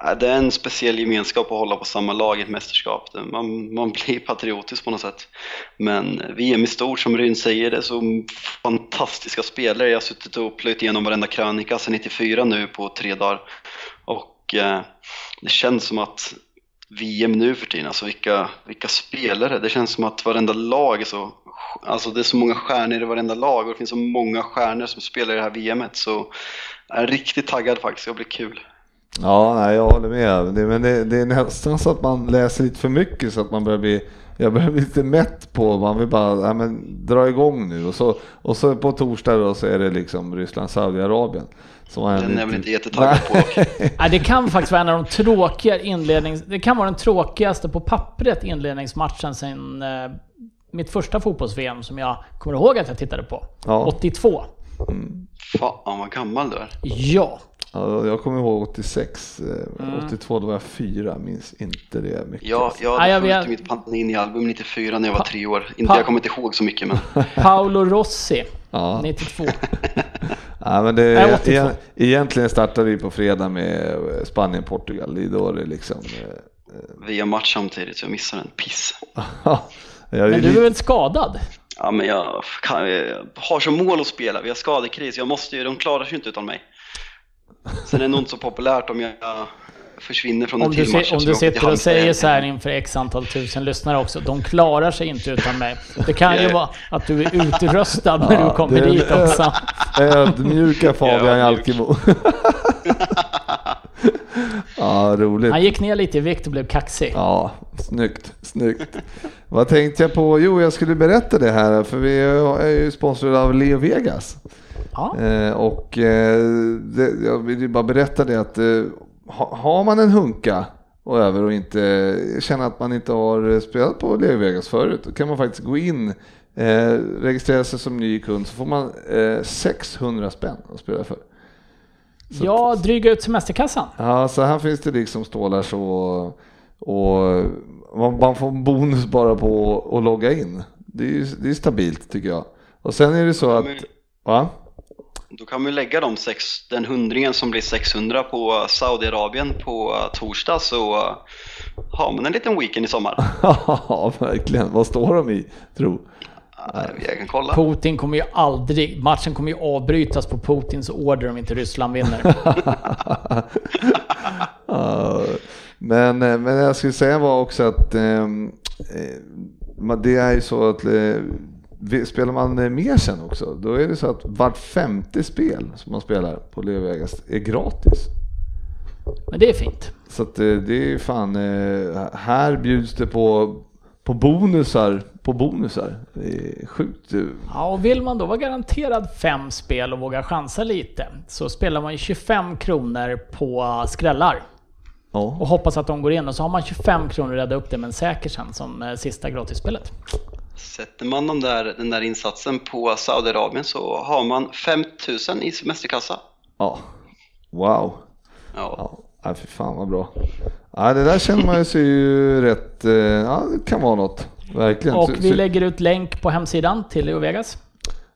det är en speciell gemenskap att hålla på samma lag i ett mästerskap. Man, man blir patriotisk på något sätt. Men VM i stort, som Ryn säger, det är så fantastiska spelare. Jag har suttit och plöjt igenom varenda krönika sedan 94 nu på tre dagar. Och eh, det känns som att VM nu för tiden, alltså vilka, vilka spelare. Det känns som att varenda lag är så, alltså det är så många stjärnor i varenda lag och det finns så många stjärnor som spelar i det här VMet. Så jag är riktigt taggad faktiskt, det blir kul. Ja, nej, jag håller med. Det, men det, det är nästan så att man läser lite för mycket så att man börjar bli jag börjar bli lite mätt på, man vill bara ja, men, dra igång nu och så, och så på torsdag då så är det liksom Ryssland, Saudiarabien. Som Den är jag väl inte jättetaggad på. Ja, det kan faktiskt vara en av de tråkiga inlednings... Det kan vara den tråkigaste på pappret inledningsmatchen sen eh, mitt första fotbolls-VM som jag kommer ihåg att jag tittade på. Ja. 82. Fan vad gammal du är. Ja. Ja, jag kommer ihåg 86, eh, Mm. 82 då var jag fyra, minns inte det mycket. Jag, jag Ja, hade jag följt vet. mitt Panini-album 94 när jag var tre år. Inte, Pa- jag kommer inte ihåg så mycket men Paolo Rossi. Ja. 92. Ja, men det, Nej, 82. igen, egentligen startar vi på fredag med eh, Spanien-Portugal, det är då det liksom... eh, vi har match samtidigt så jag missar en piss. ja, jag är Men du är väl skadad? Ja men jag, kan, jag har som mål att spela, vi har skadekris, jag måste ju, de klarar sig inte utan mig. Sen är det nog inte så populärt om jag försvinner från Om en du, till match. om du sitter och säger så här inför x antal tusen lyssnare också. De klarar sig inte utan mig. Det kan ju vara att du är utröstad när Ja, du kommer det är- dit också. Ödmjuka Fabian Ja, Jalkemo. Ja, roligt. Han gick ner lite i vikt och blev kaxig. Ja, snyggt, snyggt. Vad tänkte jag på? Jo, jag skulle berätta det här, för vi är ju sponsrade av Leo Vegas. Ja. Eh, och eh, det, jag vill ju bara berätta det att eh, ha, har man en hunka och över och inte känner att man inte har spelat på Leo Vegas förut, då kan man faktiskt gå in, eh, registrera sig som ny kund så får man eh, 600 spänn att spela för. Så Ja, dryga ut semesterkassan. Ja, så här finns det liksom stålar så och man, man får en bonus bara på att logga in. Det är ju det är stabilt tycker jag. Och sen är det så att, va? Då kan vi lägga de sex, den hundringen som blir 600 på Saudiarabien på torsdag så har man en liten weekend i sommar. Ja, verkligen. Vad står de i, tro? Jag kan kolla. Putin kommer ju aldrig, matchen kommer ju avbrytas på Putins order om inte Ryssland vinner. Men, eh, men jag skulle säga var också att ehm, eh, det är ju så att eh, vi- spelar man mer sen också, då är det så att vart femte spel som man spelar på Leo Vegas är gratis. Men det är fint. Så att det är ju fan, här bjuds det på, på bonusar på bonusar. Det är sjukt. Ja, och vill man då vara garanterad fem spel och våga chansa lite så spelar man ju 25 kronor på skrällar. Ja. Och hoppas att de går in och så har man 25 kronor att rädda upp det med en säker sen som eh, sista gratisspelet. Sätter man de där, den där insatsen på Saudiarabien så har man 5000 i semesterkassa. ja. Wow. Ja. Ja, nej, fy fan vad bra. Ja, det där känner man sig ju rätt, eh, ja det kan vara något. Verkligen. Och vi lägger ut länk på hemsidan till Leo Vegas.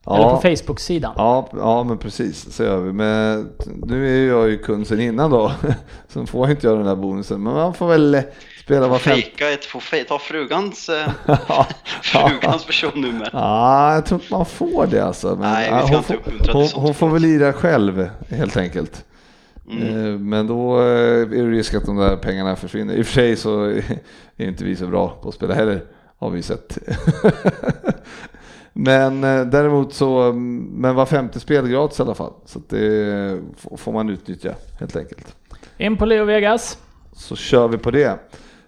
ja, Eller på Facebook-sidan. Ja, ja, men precis, så gör vi. Men nu är ju jag ju kund sen innan då, så får jag inte göra den där bonusen. Men man får väl eh, spela var fem... Fejka ett, få fej, ta frugans, eh, frugans personnummer. Ja, jag tror inte man får det alltså. Men, Nej, vi ska hon, inte får, uppmuntra hon, hon får väl lira själv helt enkelt. Mm. Eh, Men då eh, är det risk att de där pengarna försvinner. I och för sig så är inte vi så bra på att spela heller, har vi sett. Men eh, däremot så, men var femte spel gratis i alla fall. Så att det får man utnyttja helt enkelt. In på Leo Vegas. Så kör vi på det.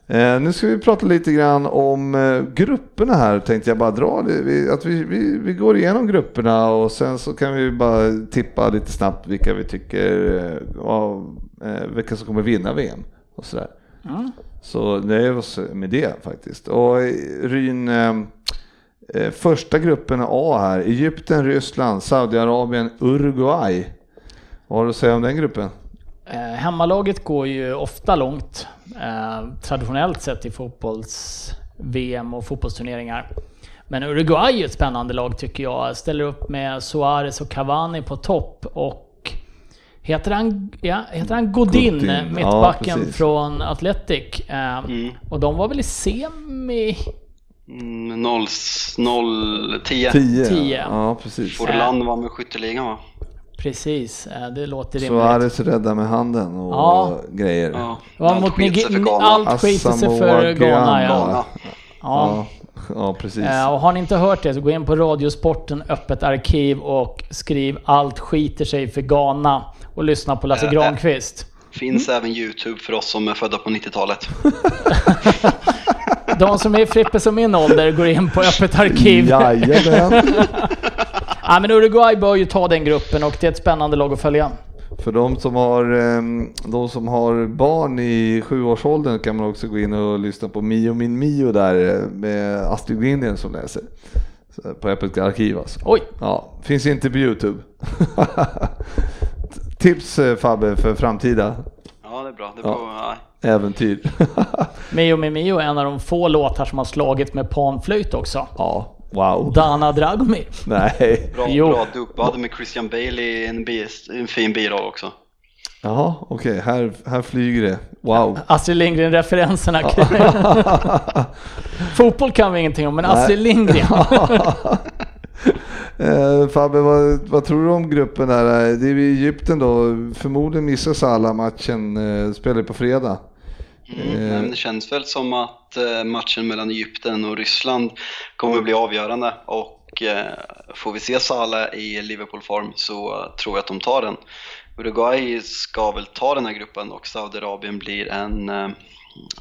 Eh, nu ska vi prata lite grann om eh, grupperna här tänkte jag bara dra. Vi, att vi, vi, vi går igenom grupperna och sen så kan vi bara tippa lite snabbt vilka vi tycker, eh, eh, vilka som kommer vinna VM och sådär. Mm. Så nöjer oss med det faktiskt. Och eh, Ryn, eh, första gruppen A här, Egypten, Ryssland, Saudiarabien, Uruguay. Vad har du att säga om den gruppen? Eh, hemmalaget går ju ofta långt, eh, traditionellt sett i fotbolls-VM och fotbollsturneringar. Men Uruguay är ett spännande lag tycker jag. Ställer upp med Suarez och Cavani på topp och Heter han, ja, heter han Godin, Godin, ja, mittbacken precis. från Athletic? Eh, Mm. Och de var väl i semi... Mm, 0, 0, 10. 10. Tio. Ja, precis. Forlan var med skytteligan va? Precis, eh, det låter rimligt. Suarez rädda med handen och Ja. grejer. Ja. Allt mot skiter sig för allt skiter sig för Ghana ja. Ja. ja. Precis. Eh, Och har ni inte hört det så gå in på Radiosporten öppet arkiv och skriv allt skiter sig för Ghana och lyssna på Lasse Äh, Granqvist. Finns även Youtube för oss som är födda på 90-talet. De som är i Frippes och min ålder går in på öppet arkiv. Ja. Men Uruguay bör ju ta den gruppen och det är ett spännande lag att följa. För de som, har, ehm, de som har barn i sjuårsåldern kan man också gå in och lyssna på Mio min Mio där eh, med Astrid Lindgren som läser. Så, På Öppet arkiv alltså. Oj, Ja, finns inte på Youtube. Tips eh, Fabbe för framtida Ja, det är bra. Det är Ja. äventyr. Mio med Mio är en av de få låtar som har slagit med panflöjt också. ja, wow. Dana Dragomir. Nej. Bra, Jo. bra dubbad med Christian Bale i en, en fin biroll också. Jaha, okej, här, här flyger det. Wow. Astrid Lindgren-referenserna. Fotboll kan vi ingenting om, men Nej. Astrid Lindgren. Eh, Fabbe, vad, vad tror du om gruppen där? Det är i Egypten då. Förmodligen missar Salah matchen. Eh, spelar på fredag. Mm. Eh. Men det känns väl som att eh, matchen mellan Egypten och Ryssland kommer bli avgörande och eh, får vi se Salah i Liverpool-form så tror jag att de tar den. Uruguay ska väl ta den här gruppen och Saudiarabien blir en,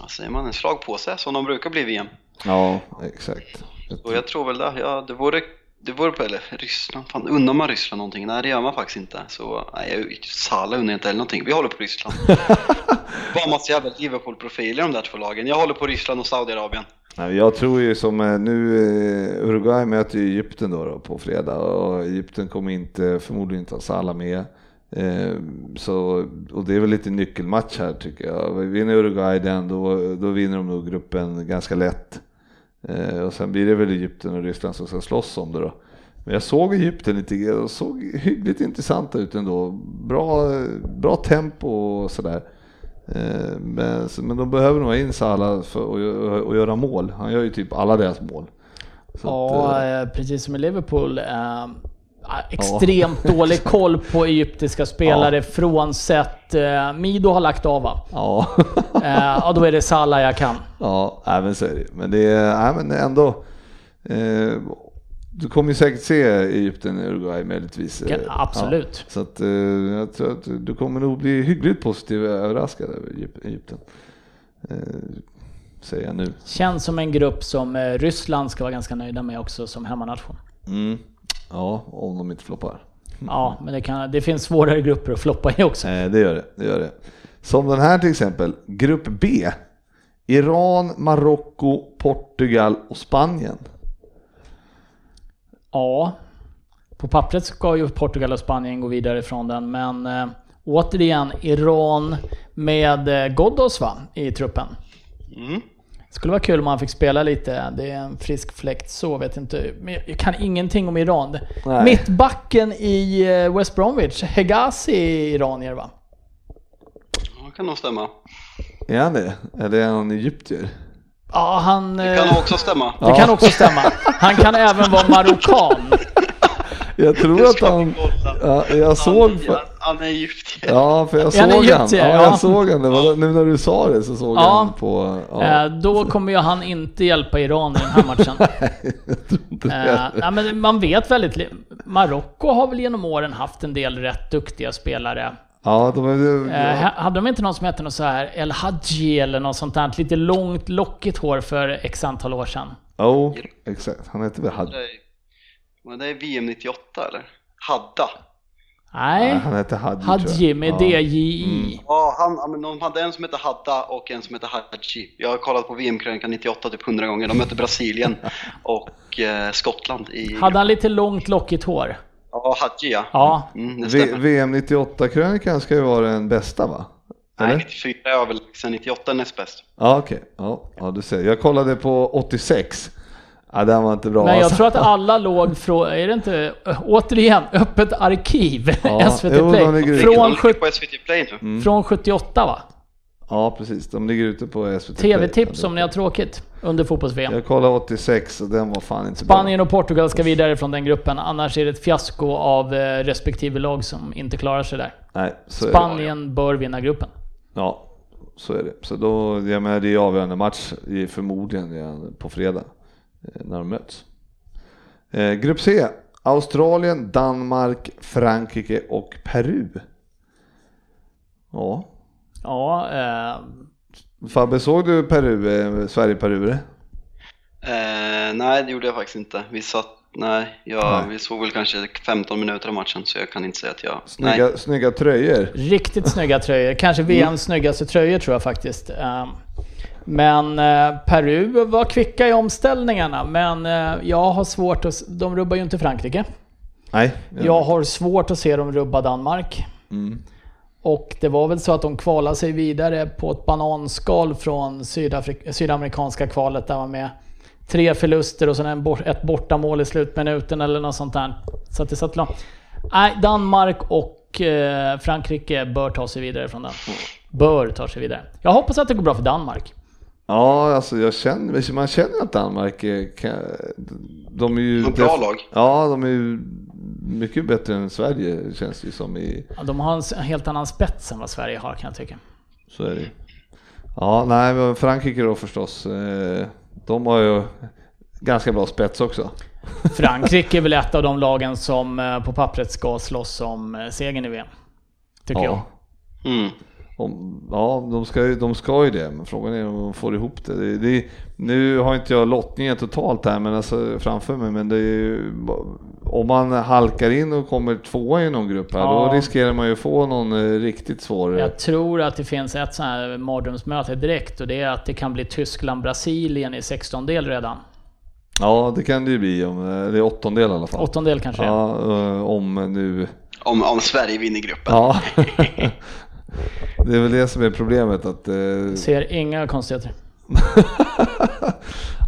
vad säger man, en slagpåse som de brukar bli i VM. Ja, exakt. Och jag tror väl det, ja det vore det vore på, eller Ryssland, fan unnar man Ryssland någonting? Nej det gör man faktiskt inte. Så nej, Salah unnar jag inte heller någonting. Vi håller på Ryssland. Bara massa jävla Liverpool-profiler de där två lagen. Jag håller på Ryssland och Saudiarabien. Jag tror ju som eh, nu, eh, Uruguay möter ju Egypten då, då på fredag och Egypten kommer inte, förmodligen inte ha Salah med. Eh, så, och det är väl lite nyckelmatch här tycker jag. Vinner Uruguay den då, då vinner de nog gruppen ganska lätt. Eh, och sen blir det väl Egypten och Ryssland som ska slåss om det då. Men jag såg Egypten lite, och såg hyggligt intressanta ut ändå. Bra, bra tempo och sådär. Eh, men, men de behöver nog ha in Salah för att göra mål. Han gör ju typ alla deras mål. Så ja, att, eh, precis som i Liverpool. Eh, extremt ja. dålig koll på egyptiska spelare ja. frånsett eh, Mido har lagt av va? Ja. eh, och då är det Salah jag kan. Ja, men så är det Men det är, men ändå. Eh, du kommer ju säkert se Egypten i Uruguay möjligtvis. Ja, absolut. Ja, så att, eh, jag tror att du kommer nog bli hyggligt positiv överraskad över Egypten. Eh, säger jag nu. Känns som en grupp som eh, Ryssland ska vara ganska nöjda med också som hemmanation. Mm. Ja, om de inte floppar. Ja, men det, kan, det finns svårare grupper att floppa i också. Eh, det gör det, det gör det. Som den här till exempel, Grupp B. Iran, Marocko, Portugal och Spanien. Ja, på pappret ska ju Portugal och Spanien gå vidare från den, men äh, återigen Iran med äh, Ghoddos va, i truppen. Mm. Skulle vara kul om han fick spela lite. Det är en frisk fläkt så, vet inte. Men jag kan ingenting om Iran. Nej. Mittbacken i eh, West Bromwich, Hegazi iranier va? Ja, kan nog stämma. Är han det? Eller är han egyptier? Ja, han... Det kan också stämma. Det kan också stämma. Han kan även vara marockan. Jag tror att han... Ja, jag såg... För, han är egyptier. Ja, för jag såg han. Ja, jag såg han. Nu när du sa det så såg ja. han på... Ja. Eh, då kommer ju han inte hjälpa Iran i den här matchen. nej, eh, nej, men man vet väldigt Marocko har väl genom åren haft en del rätt duktiga spelare. Ja, de är, ja. Eh, hade de inte någon som hette något så här El Hadji eller något sånt där? Lite långt, lockigt hår för x antal år sedan. Jo, oh, exakt. Han hette väl Hadji. Men det är VM 98 eller? Hadda? Nej, han hette Hadji, Hadji med ja. DJI. Mm. Ja, han, de hade en som hette Hadda och en som hette Hadji. Jag har kollat på VM-krönikan 98 typ 100 gånger. De mötte Brasilien och eh, Skottland i... Hade han lite långt lockigt hår? Ja, Hadji ja. ja. Mm, VM 98-krönikan ska ju vara den bästa va? Eller? Nej, 94 är överlägsen, 98 är näst bäst. Ja, okej. Okay. Ja, ja, du ser. Jag kollade på 86. Ja, den var inte bra. Men jag alltså. tror att alla låg från, är det inte, återigen, öppet arkiv, ja, SVT jo, Play. Från, på SVT Play. Mm. från 78 va? Ja precis, de ligger ute på SVT TV-tips om ni har tråkigt under fotbolls-VM. Jag kollade 86 och den var fan inte Spanien bra. och Portugal ska vidare från den gruppen, annars är det ett fiasko av eh, respektive lag som inte klarar sig där. Nej, Spanien bör vinna gruppen. Ja, så är det. Så då, jag menar det är avgörande match förmodligen på fredag. Eh, när de möts. Eh, grupp C. Australien, Danmark, Frankrike och Peru. Ja. Ja. Eh... Fabbe, såg du Peru, eh, Sverige-Peru? Eh, nej, det gjorde jag faktiskt inte. Vi satt, nej, jag, nej. vi såg väl kanske 15 minuter av matchen så jag kan inte säga att jag... Snygga, nej. snygga tröjor. Riktigt snygga tröjor. Kanske VMs mm. snyggaste tröjor tror jag faktiskt. Um, men eh, Peru var kvicka i omställningarna, men eh, jag har svårt att... De rubbar ju inte Frankrike. Nej. Jag har svårt att se dem rubba Danmark. Mm. Och det var väl så att de kvalade sig vidare på ett bananskal från Sydafrika, sydamerikanska kvalet där man med tre förluster och sen ett bortamål i slutminuten eller något sånt där. Så att det satt långt. Nej, Danmark och eh, Frankrike bör ta sig vidare från den. Bör ta sig vidare. Jag hoppas att det går bra för Danmark. Ja, alltså jag känner, man känner att Danmark är, de är ju... De bra lag. Ja, de är ju mycket bättre än Sverige känns det som i... Ja, de har en helt annan spets än vad Sverige har kan jag tycka. Så är det Ja, nej men Frankrike då förstås. Eh, de har ju ganska bra spets också. Frankrike är väl ett av de lagen som eh, på pappret ska slåss om eh, segern i VM. Tycker ja. jag. Mm. Om, ja, de ska, de ska ju det, men frågan är om de får ihop det. det, det nu har inte jag lottningen totalt här men alltså, framför mig, men det är, om man halkar in och kommer tvåa i någon grupp här, ja. då riskerar man ju få någon eh, riktigt svår... Jag tror att det finns ett sånt här mardrömsmöte direkt och det är att det kan bli Tyskland-Brasilien i 16-del redan. Ja, det kan det ju bli. Om, det är åttondel i alla fall. Åttondel kanske Ja, eh, om nu... Om, om Sverige vinner gruppen. Ja. det är väl det som är problemet att... Eh... Ser inga konstigheter.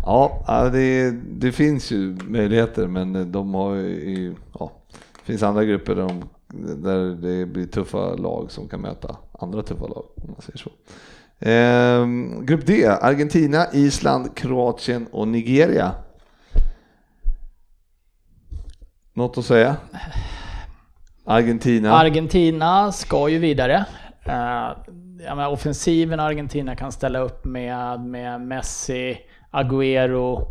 ja, det, det, finns ju möjligheter men de har ju... Ja, det finns andra grupper där, de, där det blir tuffa lag som kan möta andra tuffa lag om man säger så. Eh, grupp D, Argentina, Island, Kroatien och Nigeria. Något att säga? Argentina. Argentina ska ju vidare. Uh, ja, men offensiven Argentina kan ställa upp med, med Messi, Agüero,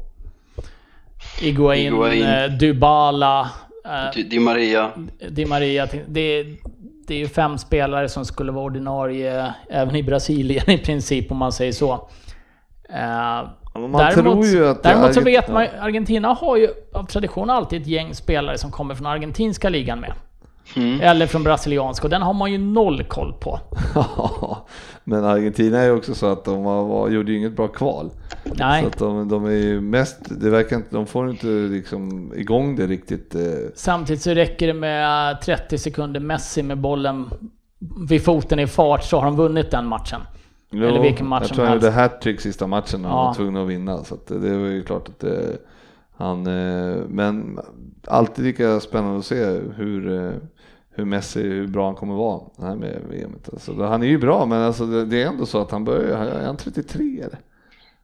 Iguain, Iguain. Uh, Dybala. Uh, Di Maria. Di Maria. Det, det är ju fem spelare som skulle vara ordinarie även i Brasilien i princip om man säger så. Uh, man däremot, däremot så vet man Argentina har ju av tradition alltid ett gäng spelare som kommer från argentinska ligan med. Mm. Eller från brasilianska och den har man ju noll koll på. Men Argentina är ju också så att de var, gjorde ju inget bra kval. Nej. Så att de, de är ju mest, det verkar inte, de får inte liksom igång det riktigt. Eh. Samtidigt så räcker det med 30 sekunder Messi med bollen vid foten i fart så har de vunnit den matchen. Jo, Eller vilken match jag tror han gjorde hattrick sista matchen när ja. han var tvungen att vinna. Så att det var ju klart att det, han, eh, men alltid lika spännande att se hur eh, hur Messi, hur bra han kommer vara här med VM. Alltså, han är ju bra, men alltså, det är ändå så att han börjar, är han 33 eller?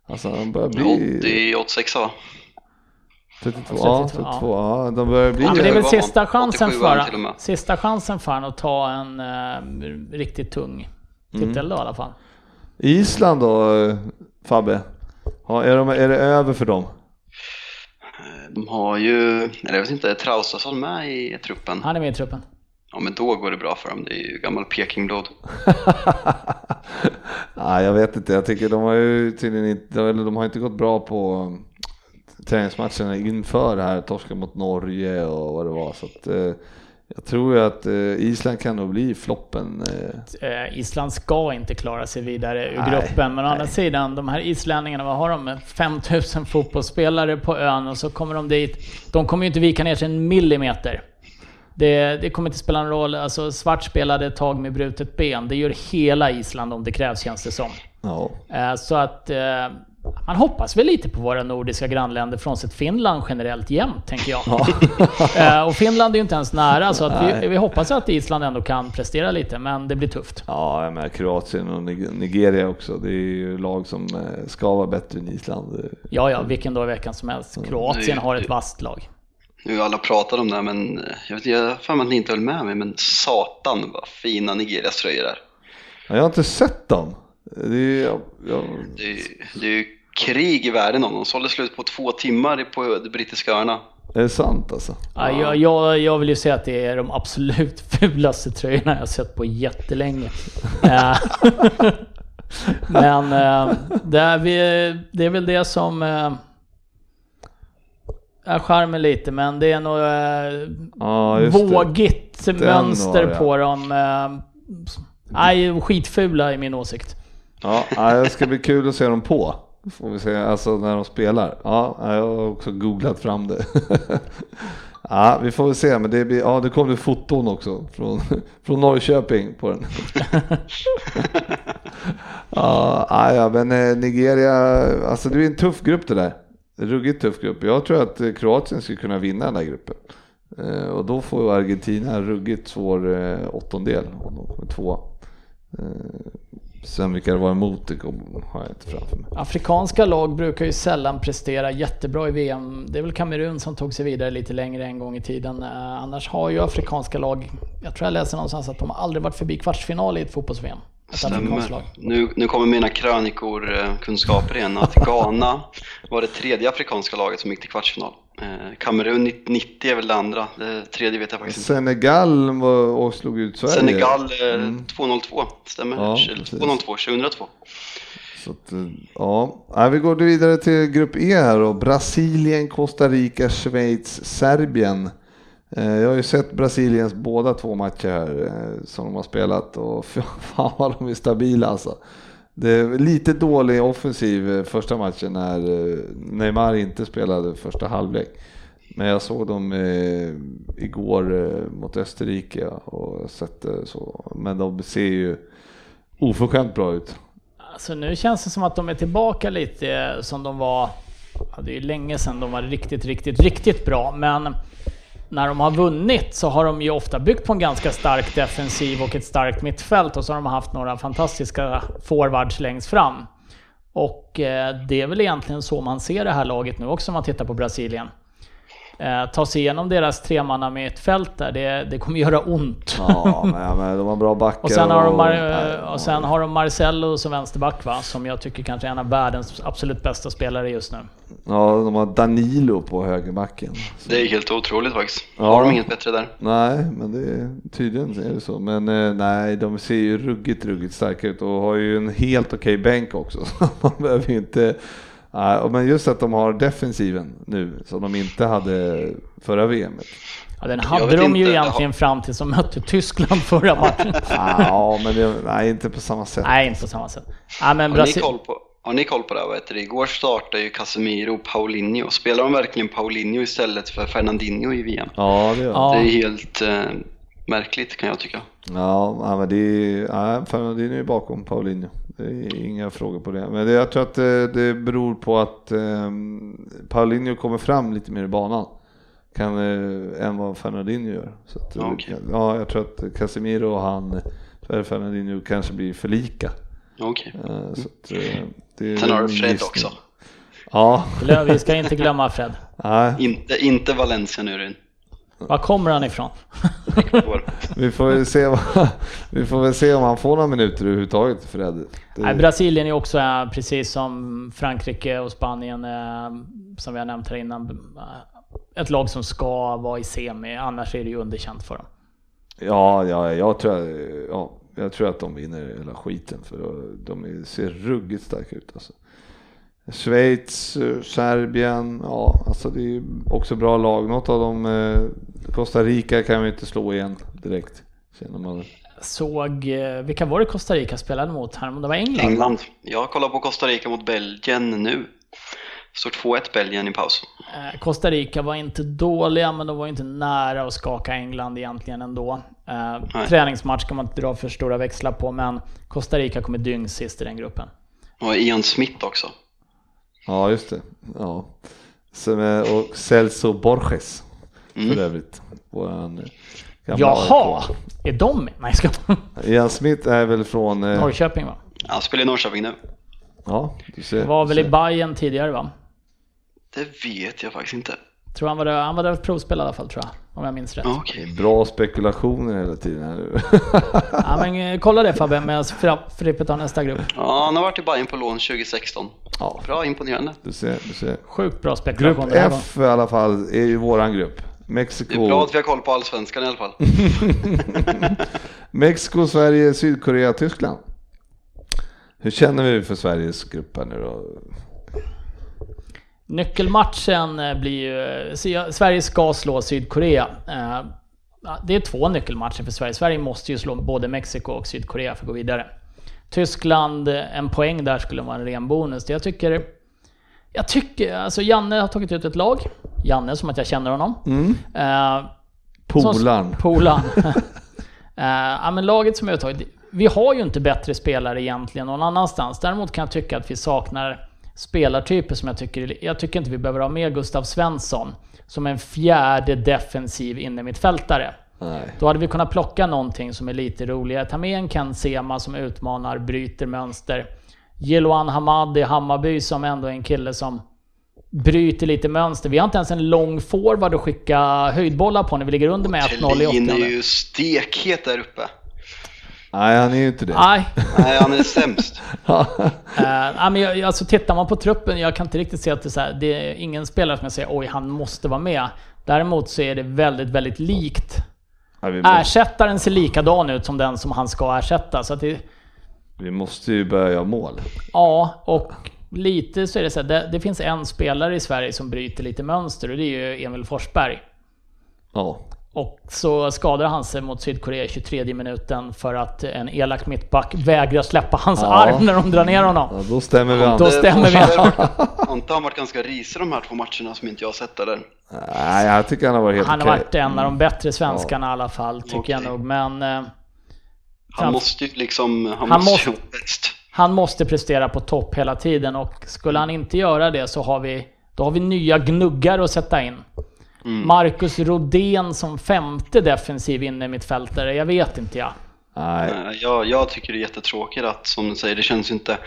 Alltså han börjar bli... 80, 86 va? 32, ja, 32, ja. ja. de börjar bli... Ja, det är väl sista chansen för sista chansen för han att ta en uh, riktigt tung titel mm. då i alla fall. Island då, Fabbe? Ja, är, de, är det över för dem? De har ju, eller jag vet inte, är Traustason med i truppen? Han är med i truppen. Ja men då går det bra för dem, det är ju gammal Pekingblod. Nej jag vet inte, jag tycker de har ju tydligen inte, eller de har inte gått bra på um, träningsmatcherna inför det här, torska mot Norge och vad det var. Så att, eh, jag tror ju att eh, Island kan nog bli floppen. Eh. eh Island ska inte klara sig vidare ur nej, gruppen, men å andra sidan, de här islänningarna, vad har de? 5000 fotbollsspelare på ön och så kommer de dit. De kommer ju inte vika ner sig en millimeter. Det, det, kommer inte spela någon roll. Alltså, svart spelade ett tag med brutet ben. Det gör hela Island om det krävs känns det som. Ja. Eh, så att eh, man hoppas väl lite på våra nordiska grannländer, frånsett Finland generellt jämt, tänker jag. Ja. Eh, och Finland är ju inte ens nära, så att vi, vi, hoppas att Island ändå kan prestera lite, men det blir tufft. Ja, jag menar Kroatien och Nigeria också. Det är ju lag som ska vara bättre än Island. Ja, ja, vilken dag i veckan som helst. Kroatien har ett vasst lag. Nu alla pratar om det här, men eh, jag vet jag för att ni inte höll med mig, men satan vad fina Nigerias tröjor är. jag har inte sett dem. Det är, jag, jag... det, är, det är ju krig i världen om de sålde slut på två timmar på de brittiska öarna. Är det sant alltså? Ja, jag, jag, jag vill ju säga att det är de absolut fulaste tröjorna jag har sett på jättelänge. Eh, men eh, det är, det är väl det som är charmen lite, men det är nog eh, ja, vågigt det. mönster var, på dem. Eh, nej, skitfula i min åsikt. Ja, det ska bli kul att se dem på. Får vi se, alltså när de spelar. Ja, jag har också googlat fram det. Ja, vi får väl se, men det, blir, ja, det kommer foton också från, från Norrköping på den. ja, ja, men eh, Nigeria, alltså det är en tuff grupp det där ruggigt tuff grupp. Jag tror att eh, Kroatien skulle kunna vinna den här gruppen. Eh, och då får Argentina en ruggigt svår eh, åttondel om de kommer tvåa. Sen vilka det var emot det har jag inte framför mig. Afrikanska lag brukar ju sällan prestera jättebra i VM. Det är väl Kamerun som tog sig vidare lite längre en gång i tiden. Annars har ju afrikanska lag, jag tror jag läser någonstans att de aldrig varit förbi kvartsfinal i ett fotbolls-VM. Stämmer. Nu, nu kommer mina krönikor eh, kunskaper igen. Att Ghana var det tredje afrikanska laget som gick till kvartsfinal. Eh, Kamerun 90 är väl det andra. Det tredje vet jag faktiskt inte. Senegal var, och slog ut Sverige. Senegal eh, mm. 202, stämmer. Ja, 202, 2002. Så att, ja, vi går vidare till grupp E här då. Brasilien, Costa Rica, Schweiz, Serbien. Eh, jag har ju sett Brasiliens båda två matcher här eh, som de har spelat och fan vad de är stabila alltså. Det är lite dålig offensiv eh, första matchen när Neymar inte spelade första halvlek. Men jag såg dem igår mot Österrike och sett det så. Men de ser ju oförskämt bra ut. Alltså nu känns det som att de är tillbaka lite som de var, ja, det är ju länge sedan de var riktigt, riktigt, riktigt bra. Men när de har vunnit så har de ju ofta byggt på en ganska stark defensiv och ett starkt mittfält och så har de haft några fantastiska forwards längst fram. Och eh, det är väl egentligen så man ser det här laget nu också om man tittar på Brasilien. Eh, ta sig igenom deras tremanna mittfält där, det, det kommer göra ont. Ja, men, men de har bra backar. Och sen har de, Mar och sen har de Marcello som vänsterback va, som jag tycker kanske är en av världens absolut bästa spelare just nu. Ja, de har Danilo på högerbacken. Det är helt otroligt faktiskt. Ja. Har de inget bättre där? Nej, men det är, tydligen är det så. Men eh, nej, de ser ju ruggigt, ruggigt starka ut och har ju en helt okej bänk också. Så man behöver ju inte... Nej, men just att de har defensiven nu som de inte hade förra VMet. Ja, den hade vet de ju inte, egentligen fram tills de mötte Tyskland förra matchen. Ja, men det, nej, inte på samma sätt. Nej, inte på samma sätt. Ja, men Har ni koll på, har ni koll på det? här? Heter det? Igår startade ju Casemiro och Paulinho. Spelar de verkligen Paulinho istället för Fernandinho i VM? Ja, det gör Ja. Det är helt eh, märkligt kan jag tycka. Ja, men det är, ja, Fernandinho är ju bakom Paulinho. Det är inga frågor på det. Men det, jag tror att det, det beror på att um, Paulinho kommer fram lite mer i banan kan, eh, än vad Fernandinho gör. Så att, Ja, okej. ja, jag tror att Casemiro och han, eller Fernandinho kanske blir för lika. Okej. Eh, så att, eh, det är Sen har du Fred gissning. också. Ja, Vi ska inte glömma Fred. nej, Inte, inte Valencia nu Ryn. Var kommer han ifrån? Vi får väl se, vad, vi får väl se om han får några minuter överhuvudtaget Fred. Det, Brasilien är också, eh, precis som Frankrike och Spanien, eh, som vi har nämnt här innan, eh, ett lag som ska vara i semi, annars är det ju underkänt för dem. Ja, ja, jag tror, ja, jag tror att de vinner hela skiten för de ser ruggigt starka ut alltså. Schweiz, eh, Serbien, ja, alltså det är också bra lag. Något av dem, eh, Costa Rica kan vi inte slå igen direkt. Känner man. Såg, eh, vilka var det Costa Rica spelade mot här? Det var England? England. Jag kollar på Costa Rica mot Belgien nu. Står 2-1 Belgien i paus. Eh, Costa Rica var inte dåliga, men de var inte nära att skaka England egentligen ändå. Eh, Nej. träningsmatch kan man inte dra för stora växlar på, men Costa Rica kommer dyngsist i den gruppen. Och Ian Smith också. Ja, just det. Ja. Som, och Celso Borges Mm. för övrigt. Våran eh, Jaha! AIK. Är de med? Nej, ska Ian Smith är väl från... eh, Norrköping va? Han spelar i Norrköping nu. Ja, du ser. Var väl i. Bayern tidigare va? Det vet jag faktiskt inte. Tror han var där, han var där och provspelade i alla fall tror jag. Om jag minns rätt. Okej. Bra spekulationer hela tiden här nu. Ja, men eh, kolla det Fabbe, medan Frippe tar nästa grupp. Ja, han har varit i Bayern på lån 2016. Ja. Bra, imponerande. Du ser, du ser. Sjukt bra Grupp spekulation den här gången. F i alla fall är ju våran grupp. Det är Mexiko, bra att vi har koll på allsvenskan i alla fall. Mexiko, Sverige, Sydkorea, Tyskland. Hur känner vi för Sveriges grupp här nu då? Nyckelmatchen eh, blir ju... jag- Sverige ska slå Sydkorea. Eh, Det är två nyckelmatcher för Sverige. Sverige måste ju slå både Mexiko och Sydkorea för att gå vidare. Tyskland, eh, en poäng där skulle vara en ren bonus. Jag tycker... Jag tycker... Alltså Janne har tagit ut ett lag. Janne, som att jag känner honom. Eh, Polaren. Polan. Eh, ja, men laget som jag har tagit, vi har ju inte bättre spelare egentligen någon annanstans. Däremot kan jag tycka att vi saknar spelartyper som jag tycker, jag tycker inte vi behöver ha med Gustav Svensson som en fjärde defensiv innermittfältare. Då hade vi kunnat plocka någonting som är lite roligare. Ta med en Ken Sema som utmanar, bryter mönster. Jeloan Hamad i Hammarby som ändå är en kille som bryter lite mönster. Vi har inte ens en lång forward att skicka höjdbollar på när vi ligger under med 1-0 i Thelin är 80 ju stekhet där uppe. Nej, han är ju inte det. Nej, Nej, han är sämst. Eh, nej, men jag, alltså tittar man på truppen, jag kan inte riktigt se att det är, så här, det är ingen spelare som jag säger oj, han måste vara med. Däremot så är det väldigt, väldigt likt. Måste, Ersättaren ser likadan ut som den som han ska ersätta. Så att det, vi måste ju börja göra mål. ja, och lite så är det så här, det, det finns en spelare i Sverige som bryter lite mönster och det är ju Emil Forsberg. Ja. Och så skadar han sig mot Sydkorea i 23 minuten för att en elak mittback vägrar släppa hans Ja. arm när de drar ner honom. ja, då stämmer vi an. Då stämmer vi. Forsberg- Har inte han varit ganska risig de här två matcherna som inte jag har sett eller? Nej, jag tycker han har varit helt Han har okej. varit en av de bättre svenskarna i alla fall, tycker Okej. jag nog. Men eh, Han måste ju liksom, han, Han måste måste- ju vara bäst. han måste prestera på topp hela tiden och skulle han inte göra det så har vi, då har vi nya gnuggar att sätta in. Mm. Marcus Rodén som femte defensiv inne mittfältare, jag vet inte jag. Nej. Jag, jag tycker det är jättetråkigt att, som du säger, det känns inte...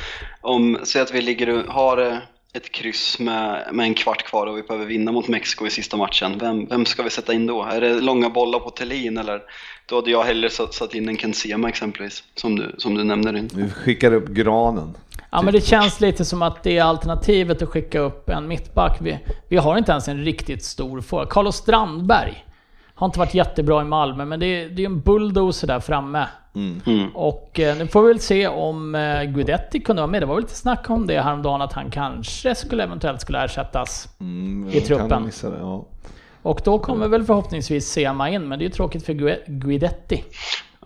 Om, säg att vi ligger har eh, ett kryss med, med en kvart kvar och vi behöver vinna mot Mexiko i sista matchen. Vem, vem ska vi sätta in då? Är det långa bollar på Thelin eller? Då hade jag hellre satt, satt in en Ken Sema exempelvis, som du, som du nämnde. Ryn. Vi skickar upp granen. Ja men det känns lite som att det är alternativet att skicka upp en mittback. Vi, vi har inte ens en riktigt stor forward. Carlos Strandberg har inte varit jättebra i Malmö, men det är, det är en bulldozer där framme. Mm. Och eh, nu får vi väl se om eh, Guidetti kunde vara med. Det var väl lite snack om det häromdagen att han kanske skulle eventuellt skulle ersättas. Mm, I truppen. Det, ja. Och då kommer väl förhoppningsvis Sema in, men det är ju tråkigt för Gui- Guidetti.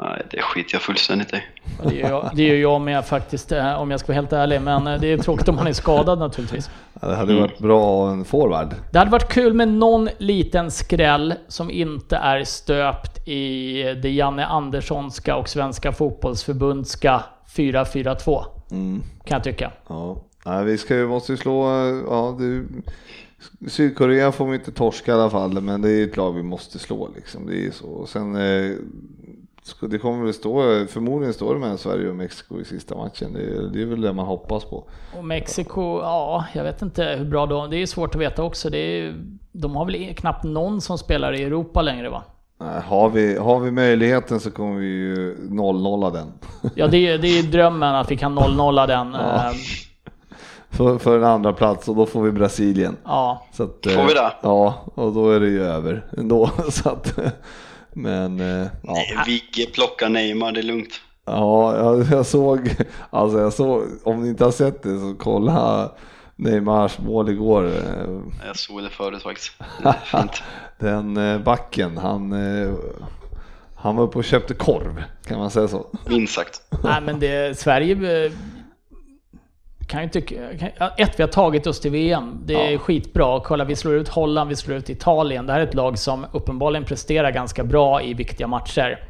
Nej, det skiter jag fullständigt i. Det är ju jag, det jag med faktiskt, eh, om jag ska vara helt ärlig. Men eh, det är tråkigt om han är skadad naturligtvis. Ja, Det hade varit bra en forward. Det hade varit kul med någon liten skräll som inte är stöpt i det Janne Anderssonska och Svenska Fotbollsförbundska 4-4-2. Mm. Kan jag tycka. Ja. Nej, vi ska ju, måste ju slå, ja, det, Sydkorea får vi inte torska i alla fall, men det är ett lag vi måste slå liksom. Det är så. Sen, eh, det kommer väl stå, förmodligen står det mellan Sverige och Mexiko i sista matchen. Det, är- det är väl det man hoppas på. Och Mexiko, ja, jag vet inte hur bra de... Det är svårt att veta också. Det är, de har väl knappt någon som spelar i Europa längre va? Har, vi, har vi möjligheten så kommer vi ju 0-0 den. Ja, det är, det är drömmen att vi kan 0-0 den. Ja. Ja. för, för en andra plats och då får vi Brasilien. ja. Så att, Får vi det? Ja, och då är det ju över ändå. Så att, men eh, ja. Vigge plockar Neymar, det är lugnt. Ja, jag, jag såg, alltså jag såg, om ni inte har sett det så kolla Neymars mål igår. eh, Jag såg det förut faktiskt. Det är Fint. Den eh, backen, han, han var uppe och köpte korv, kan man säga så? Minst sagt. Nej men det, Sverige kan ju tycka... Ett, vi har tagit oss till VM. Det är Ja. skitbra. Kolla, vi slår ut Holland, vi slår ut Italien. Det här är ett lag som uppenbarligen presterar ganska bra i viktiga matcher.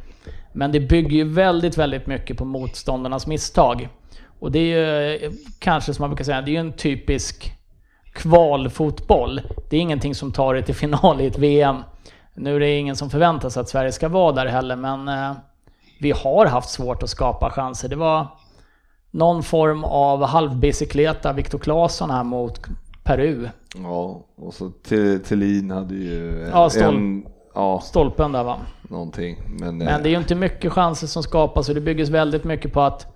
Men det bygger ju väldigt, väldigt mycket på motståndarnas misstag. Och det är ju eh, kanske som man brukar säga, det är ju en typisk kvalfotboll. Det är ingenting som tar det till final i ett VM. Nu är det ingen som förväntar sig att Sverige ska vara där heller, men eh, vi har haft svårt att skapa chanser. Det var någon form av halvbicykleta Viktor Claesson här mot Peru. Ja, och så Th- Thelin hade ju Ja, stol- en, ja, Stolpen där va. någonting. Men, Men det är ju inte mycket chanser som skapas och det byggs väldigt mycket på att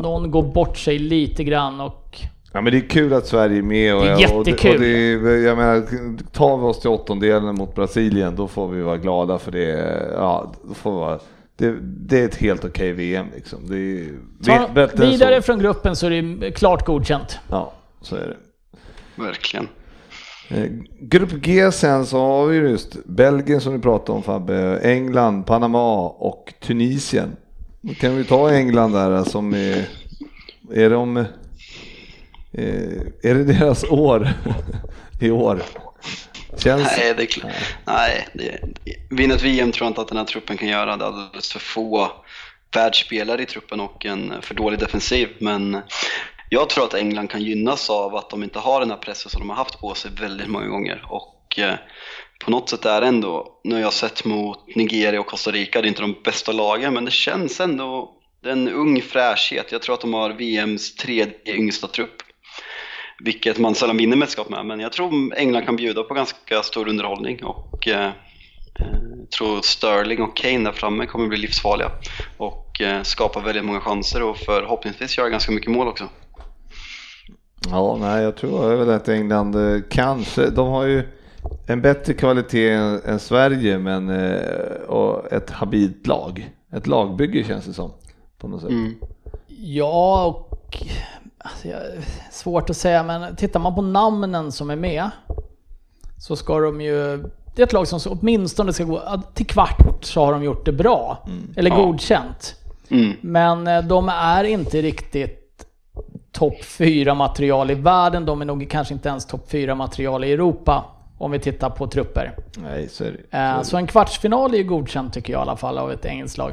någon går bort sig lite grann och... Ja men det är kul att Sverige är med. Och, Det är och jättekul. Och det, är- jag menar, tar vi oss till åttondelen mot Brasilien då får vi vara glada för det. Ja, då får vi vara, det, det är ett helt okej VM liksom. Det är Ta än vidare så. från gruppen så är det klart godkänt. Ja, så är det. Verkligen. Eh, Grupp G sen så har vi just Belgien som du pratade om Fabbe, England, Panama och Tunisien. Då kan vi ta England där som är, är de, eh, är det deras år i år? Känns, Nej, det är klart. Nej, det, vinna ett VM tror jag inte att den här truppen kan göra. Det är alldeles för få världsspelare i truppen och en för dålig defensiv. Men jag tror att England kan gynnas av att de inte har den här pressen som de har haft på sig väldigt många gånger. Och eh, på något sätt är det ändå, nu har jag sett mot Nigeria och Costa Rica, det är inte de bästa lagen, men det känns ändå, det är en ung fräschhet. Jag tror att de har VMs tredje yngsta trupp. Vilket man sällan vinner mästerskap med, men jag tror England kan bjuda på ganska stor underhållning och eh, jag tror Sterling och Kane där framme kommer bli livsfarliga och eh, skapa väldigt många chanser och förhoppningsvis göra ganska mycket mål också. Ja, nej, jag tror väl att England eh, kanske, de har ju en bättre kvalitet än, än Sverige, men eh, och ett habilt lag. Ett lagbygge känns det som. På något sätt. Mm. Ja, och... Alltså, jag, svårt att säga, men tittar man på namnen som är med så ska de ju... Det är ett lag som så- åtminstone ska gå till kvart så har de gjort det bra. Eller Ja. godkänt. Mm. Men eh, de är inte riktigt topp 4 material i världen. De är nog kanske inte ens topp 4 material i Europa. Om vi tittar på trupper. Nej, så är det. Så, Eh. Så en kvartsfinal är ju godkänt tycker jag i alla fall av ett engelskt lag.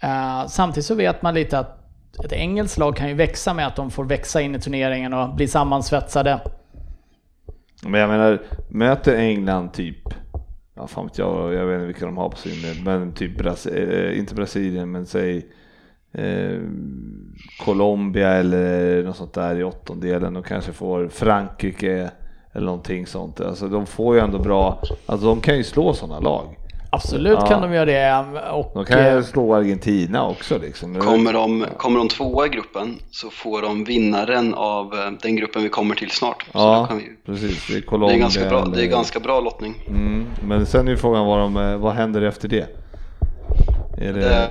Eh, Samtidigt så vet man lite att ett engelskt lag kan ju växa med att de får växa in i turneringen och bli sammansvetsade. Men jag menar, möter England typ, ja fan vet jag, jag vet inte vilka de har på sin, men typ Brasilien, eh, inte Brasilien, men säg eh, Colombia eller något sånt där i åttondelen och kanske får Frankrike eller någonting sånt. Alltså de får ju ändå bra, alltså de kan ju slå sådana lag. Absolut Ja. kan de göra det. Och, De kan eh, ju slå Argentina också liksom. Kommer de, kommer de tvåa i gruppen så får de vinnaren av eh, den gruppen vi kommer till snart. Ja, vi, precis. Det är det, Colombia. är ganska bra, det är ganska bra lottning. Mm, men sen är ju frågan vad, de, eh, vad händer efter det? Är det... Hel,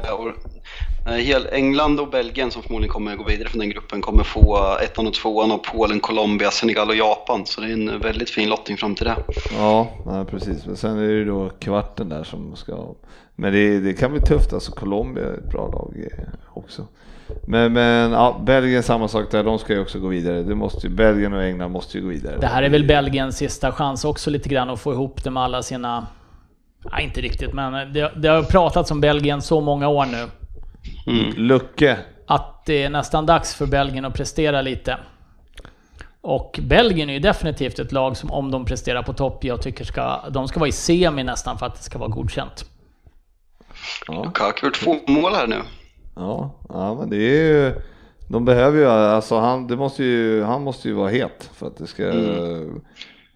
England och Belgien som förmodligen kommer gå vidare från den gruppen kommer få ettan och tvåan av Polen, Colombia, Senegal och Japan. Så det är en väldigt fin lottning fram till det. Ja, precis. Men sen är det ju då kvarten där som ska... Men det, det kan bli tufft, alltså Colombia är ett bra lag eh, också. Men, men ja, Belgien samma sak där, de ska ju också gå vidare. Det måste ju, Belgien och England måste ju gå vidare. Det här är väl Belgiens sista chans också lite grann att få ihop det med alla sina... Nej, inte riktigt, men det, det har pratats om Belgien så många år nu. Lucke. Att det är nästan dags för Belgien att prestera lite. Och Belgien är ju definitivt ett lag som om de presterar på topp, jag tycker ska, de ska vara i semi nästan för att det ska vara godkänt. Ja, Lukaku har två mål här nu. ja, ja, men det är ju... De behöver ju, alltså han, det måste ju, han måste ju vara het för att det ska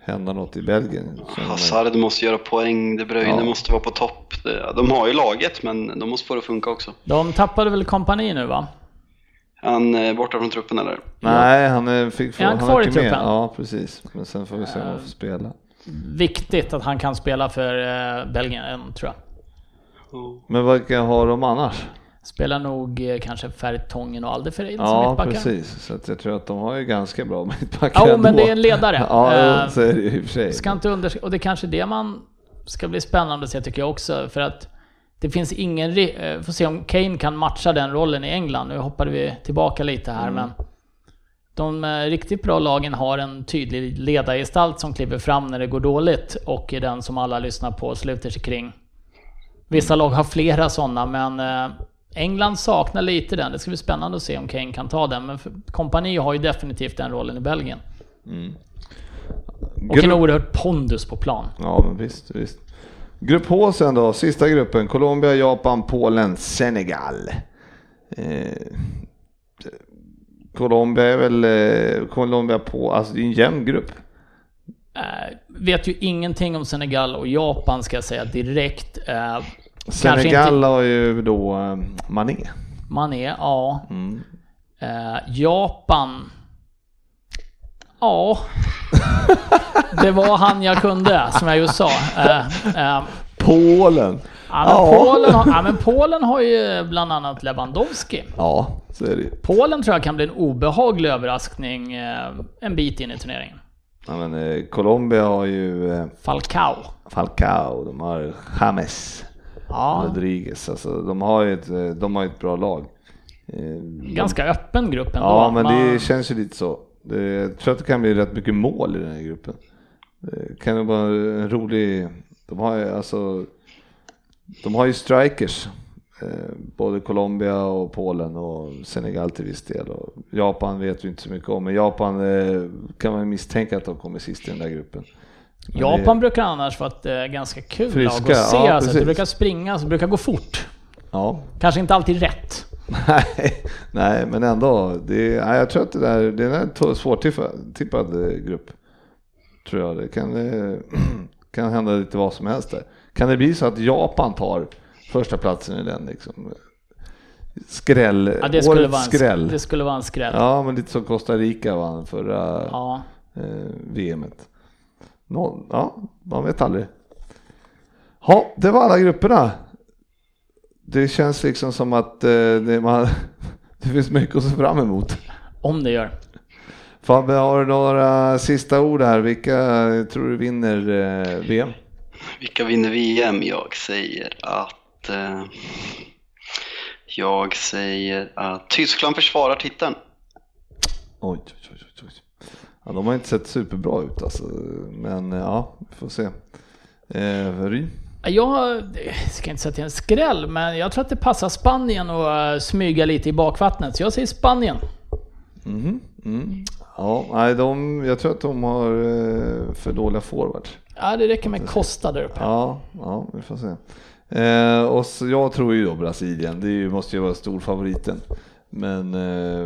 hända något i Belgien. Hazard måste göra poäng, De Bruyne Ja. måste vara på topp. De har ju laget men de måste få det att funka också. De tappade väl kompani nu va? Han är borta från truppen eller? Nej, han är, fick få, Är han han kvar är i inte med. truppen? Ja, precis. Men sen får vi se om han får spela. Viktigt att han kan spela för eh, Belgien, tror jag. Men vilka har de annars? Spelar nog eh, kanske Fertongen och Alderfereid som Ja, mittbackar. precis. Så jag tror att de har ju ganska bra mittbackar Ja, men ändå. det är en ledare. Ja, Eh, så är det ju i och för sig. Ska inte undersk- och det är kanske det man ska bli spännande att se tycker jag också. För att det finns ingen... ri- eh, Får se om Kane kan matcha den rollen i England. Nu hoppade vi tillbaka lite här Mm. men... De riktigt bra lagen har en tydlig ledargestalt som kliver fram när det går dåligt och är den som alla lyssnar på och sluter sig kring. Vissa lag har flera sådana men England saknar lite den. Det ska bli spännande att se om Kane kan ta den. Men kompani har ju definitivt den rollen i Belgien. Och en oerhört pondus på plan. Ja, men visst, visst. Grupp H sen då, sista gruppen. Colombia, Japan, Polen, Senegal. Eh, Colombia är väl, eh, Colombia på, alltså det är en jämn grupp. Eh, vet ju ingenting om Senegal och Japan ska jag säga direkt. Eh, Senegal inte- har ju då eh, Mané. man är, ja. Mm. Eh, Japan... Ja. Det var han jag kunde, som jag just sa. Eh, eh, Polen. ja, men Ja. Polen, har, ja, men Polen har ju bland annat Lewandowski. Ja, så är det ju. Polen tror jag kan bli en obehaglig överraskning eh, en bit in i turneringen. Ja, men, eh, Colombia har ju eh, Falcao. Falcao, de har James. Ja, Rodriguez, alltså de har ju ett, eh, de har ett bra lag. Eh, ganska öppen grupp ändå. Ja, men Man- det känns ju lite så. Det, jag tror att det kan bli rätt mycket mål i den här gruppen. Det kan nog vara en rolig... De har ju alltså... De har ju strikers. Eh, både Colombia och Polen och Senegal till viss del. Och Japan vet vi inte så mycket om, men Japan eh, kan man misstänka att de kommer sist i den där gruppen. Japan brukar annars vara ett eh, ganska kul Friska, lag att se. ja, alltså, det brukar springa, så det brukar gå fort. Ja, Kanske inte alltid rätt. nej, nej, men ändå. Det, nej, jag tror att det där det är en svårtippad eh, grupp. Tror jag. Det kan, eh, kan hända lite vad som helst där. Kan det bli så att Japan tar första platsen i den liksom? Skräll, Ja, det, skulle årets vara en, skräll. det skulle vara en skräll. Ja, men lite som Costa Rica vann förra Ja. eh, VMet. Nå, ja, man vet aldrig. Ja, det var alla grupperna. Det känns liksom som att eh, det, man, det finns mycket att se fram emot. Om det gör. Fabbe, har du några sista ord här? Vilka tror du vinner eh, VM? Vilka vinner VM? Jag säger att... Eh, jag säger att Tyskland försvarar titeln. Oj, oj, oj, oj. Ja, de har inte sett superbra ut alltså, men ja, vi får se. Eh, Ryn? Jag ska inte säga att det är en skräll, men jag tror att det passar Spanien att eh, smyga lite i bakvattnet. Så jag säger Spanien. Mm, mm. Ja, nej, de, jag tror att de har eh, för dåliga forwards. Ja, det räcker med Costa där uppe. Ja, ja, vi får se. Eh, och så, jag tror ju då Brasilien, det måste ju vara storfavoriten. Men eh,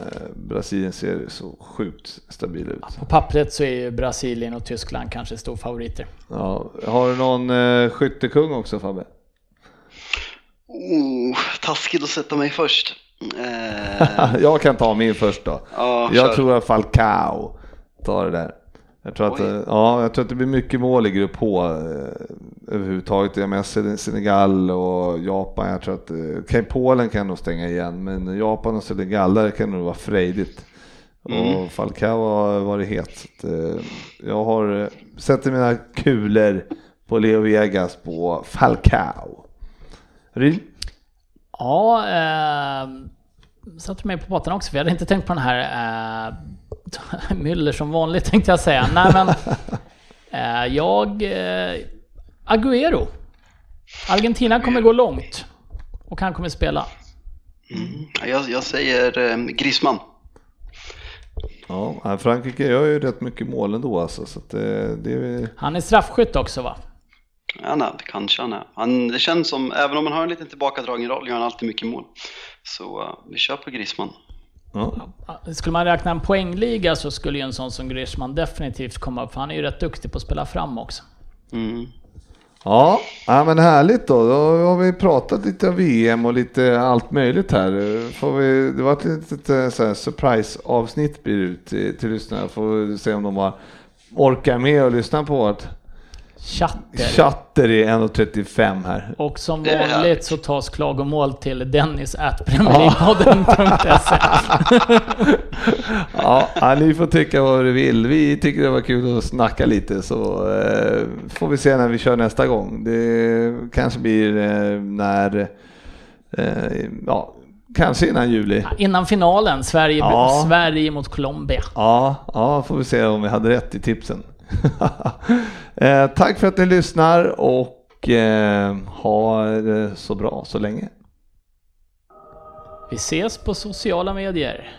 eh, Brasilien ser så sjukt stabila ut. På pappret så är ju Brasilien och Tyskland kanske storfavoriter. Ja, har du någon eh, skyttekung också Fabbe? Oh, taskigt att sätta mig först. Eh, jag kan ta min först då. ja, jag kör. tror att Falcao tar det där. Jag tror, att, Oj. eh, ja, jag tror att det blir mycket mål i grupp H eh, överhuvudtaget. Jag menar Sen- Senegal och Japan. Jag tror att eh, Polen kan nog stänga igen, men Japan och Senegal där kan nog vara frejdigt. Mm. Och Falcao har varit het. Så att, eh, jag har sätter mina kulor på Leo Vegas på Falcao. Ryn? Ja, eh, satte mig på botten också för jag hade inte tänkt på den här Müller som vanligt tänkte jag säga. Nej men eh, jag... Eh, Agüero. Argentina kommer gå långt. Och han kommer spela. Mm. Jag, jag säger eh, Griezmann. Ja, Frankrike gör ju rätt mycket mål ändå alltså, så att, eh, det är Han är straffskytt också va? Ja, nej, det kanske han är. Han, det känns som, även om han har en liten tillbakadragen roll, gör han alltid mycket mål. Så eh, vi kör på Griezmann. Ja. Skulle man räkna en poängliga så skulle ju en sån som Griezmann definitivt komma upp. För han är ju rätt duktig på att spela fram också. Mm. Ja, ja, men härligt då. Då har vi pratat lite om VM och lite allt möjligt här. Får vi, det var ett litet eh, surprise-avsnitt blir det ut till, till lyssnarna. Får vi se om de har orkar med att lyssna på vårt Chatter. chatter i 1.35 här. Och som är vanligt så tas klagomål till dennis at. Ja, ja, ni får tycka vad du vill. Vi tycker det var kul att snacka lite så eh, får vi se när vi kör nästa gång. Det kanske blir eh, när, eh, ja, kanske innan juli. Innan finalen, Sverige, Ja. Sverige mot Colombia. Ja, ja, får vi se om vi hade rätt i tipsen. eh, tack för att ni lyssnar och eh, ha det så bra så länge. Vi ses på sociala medier.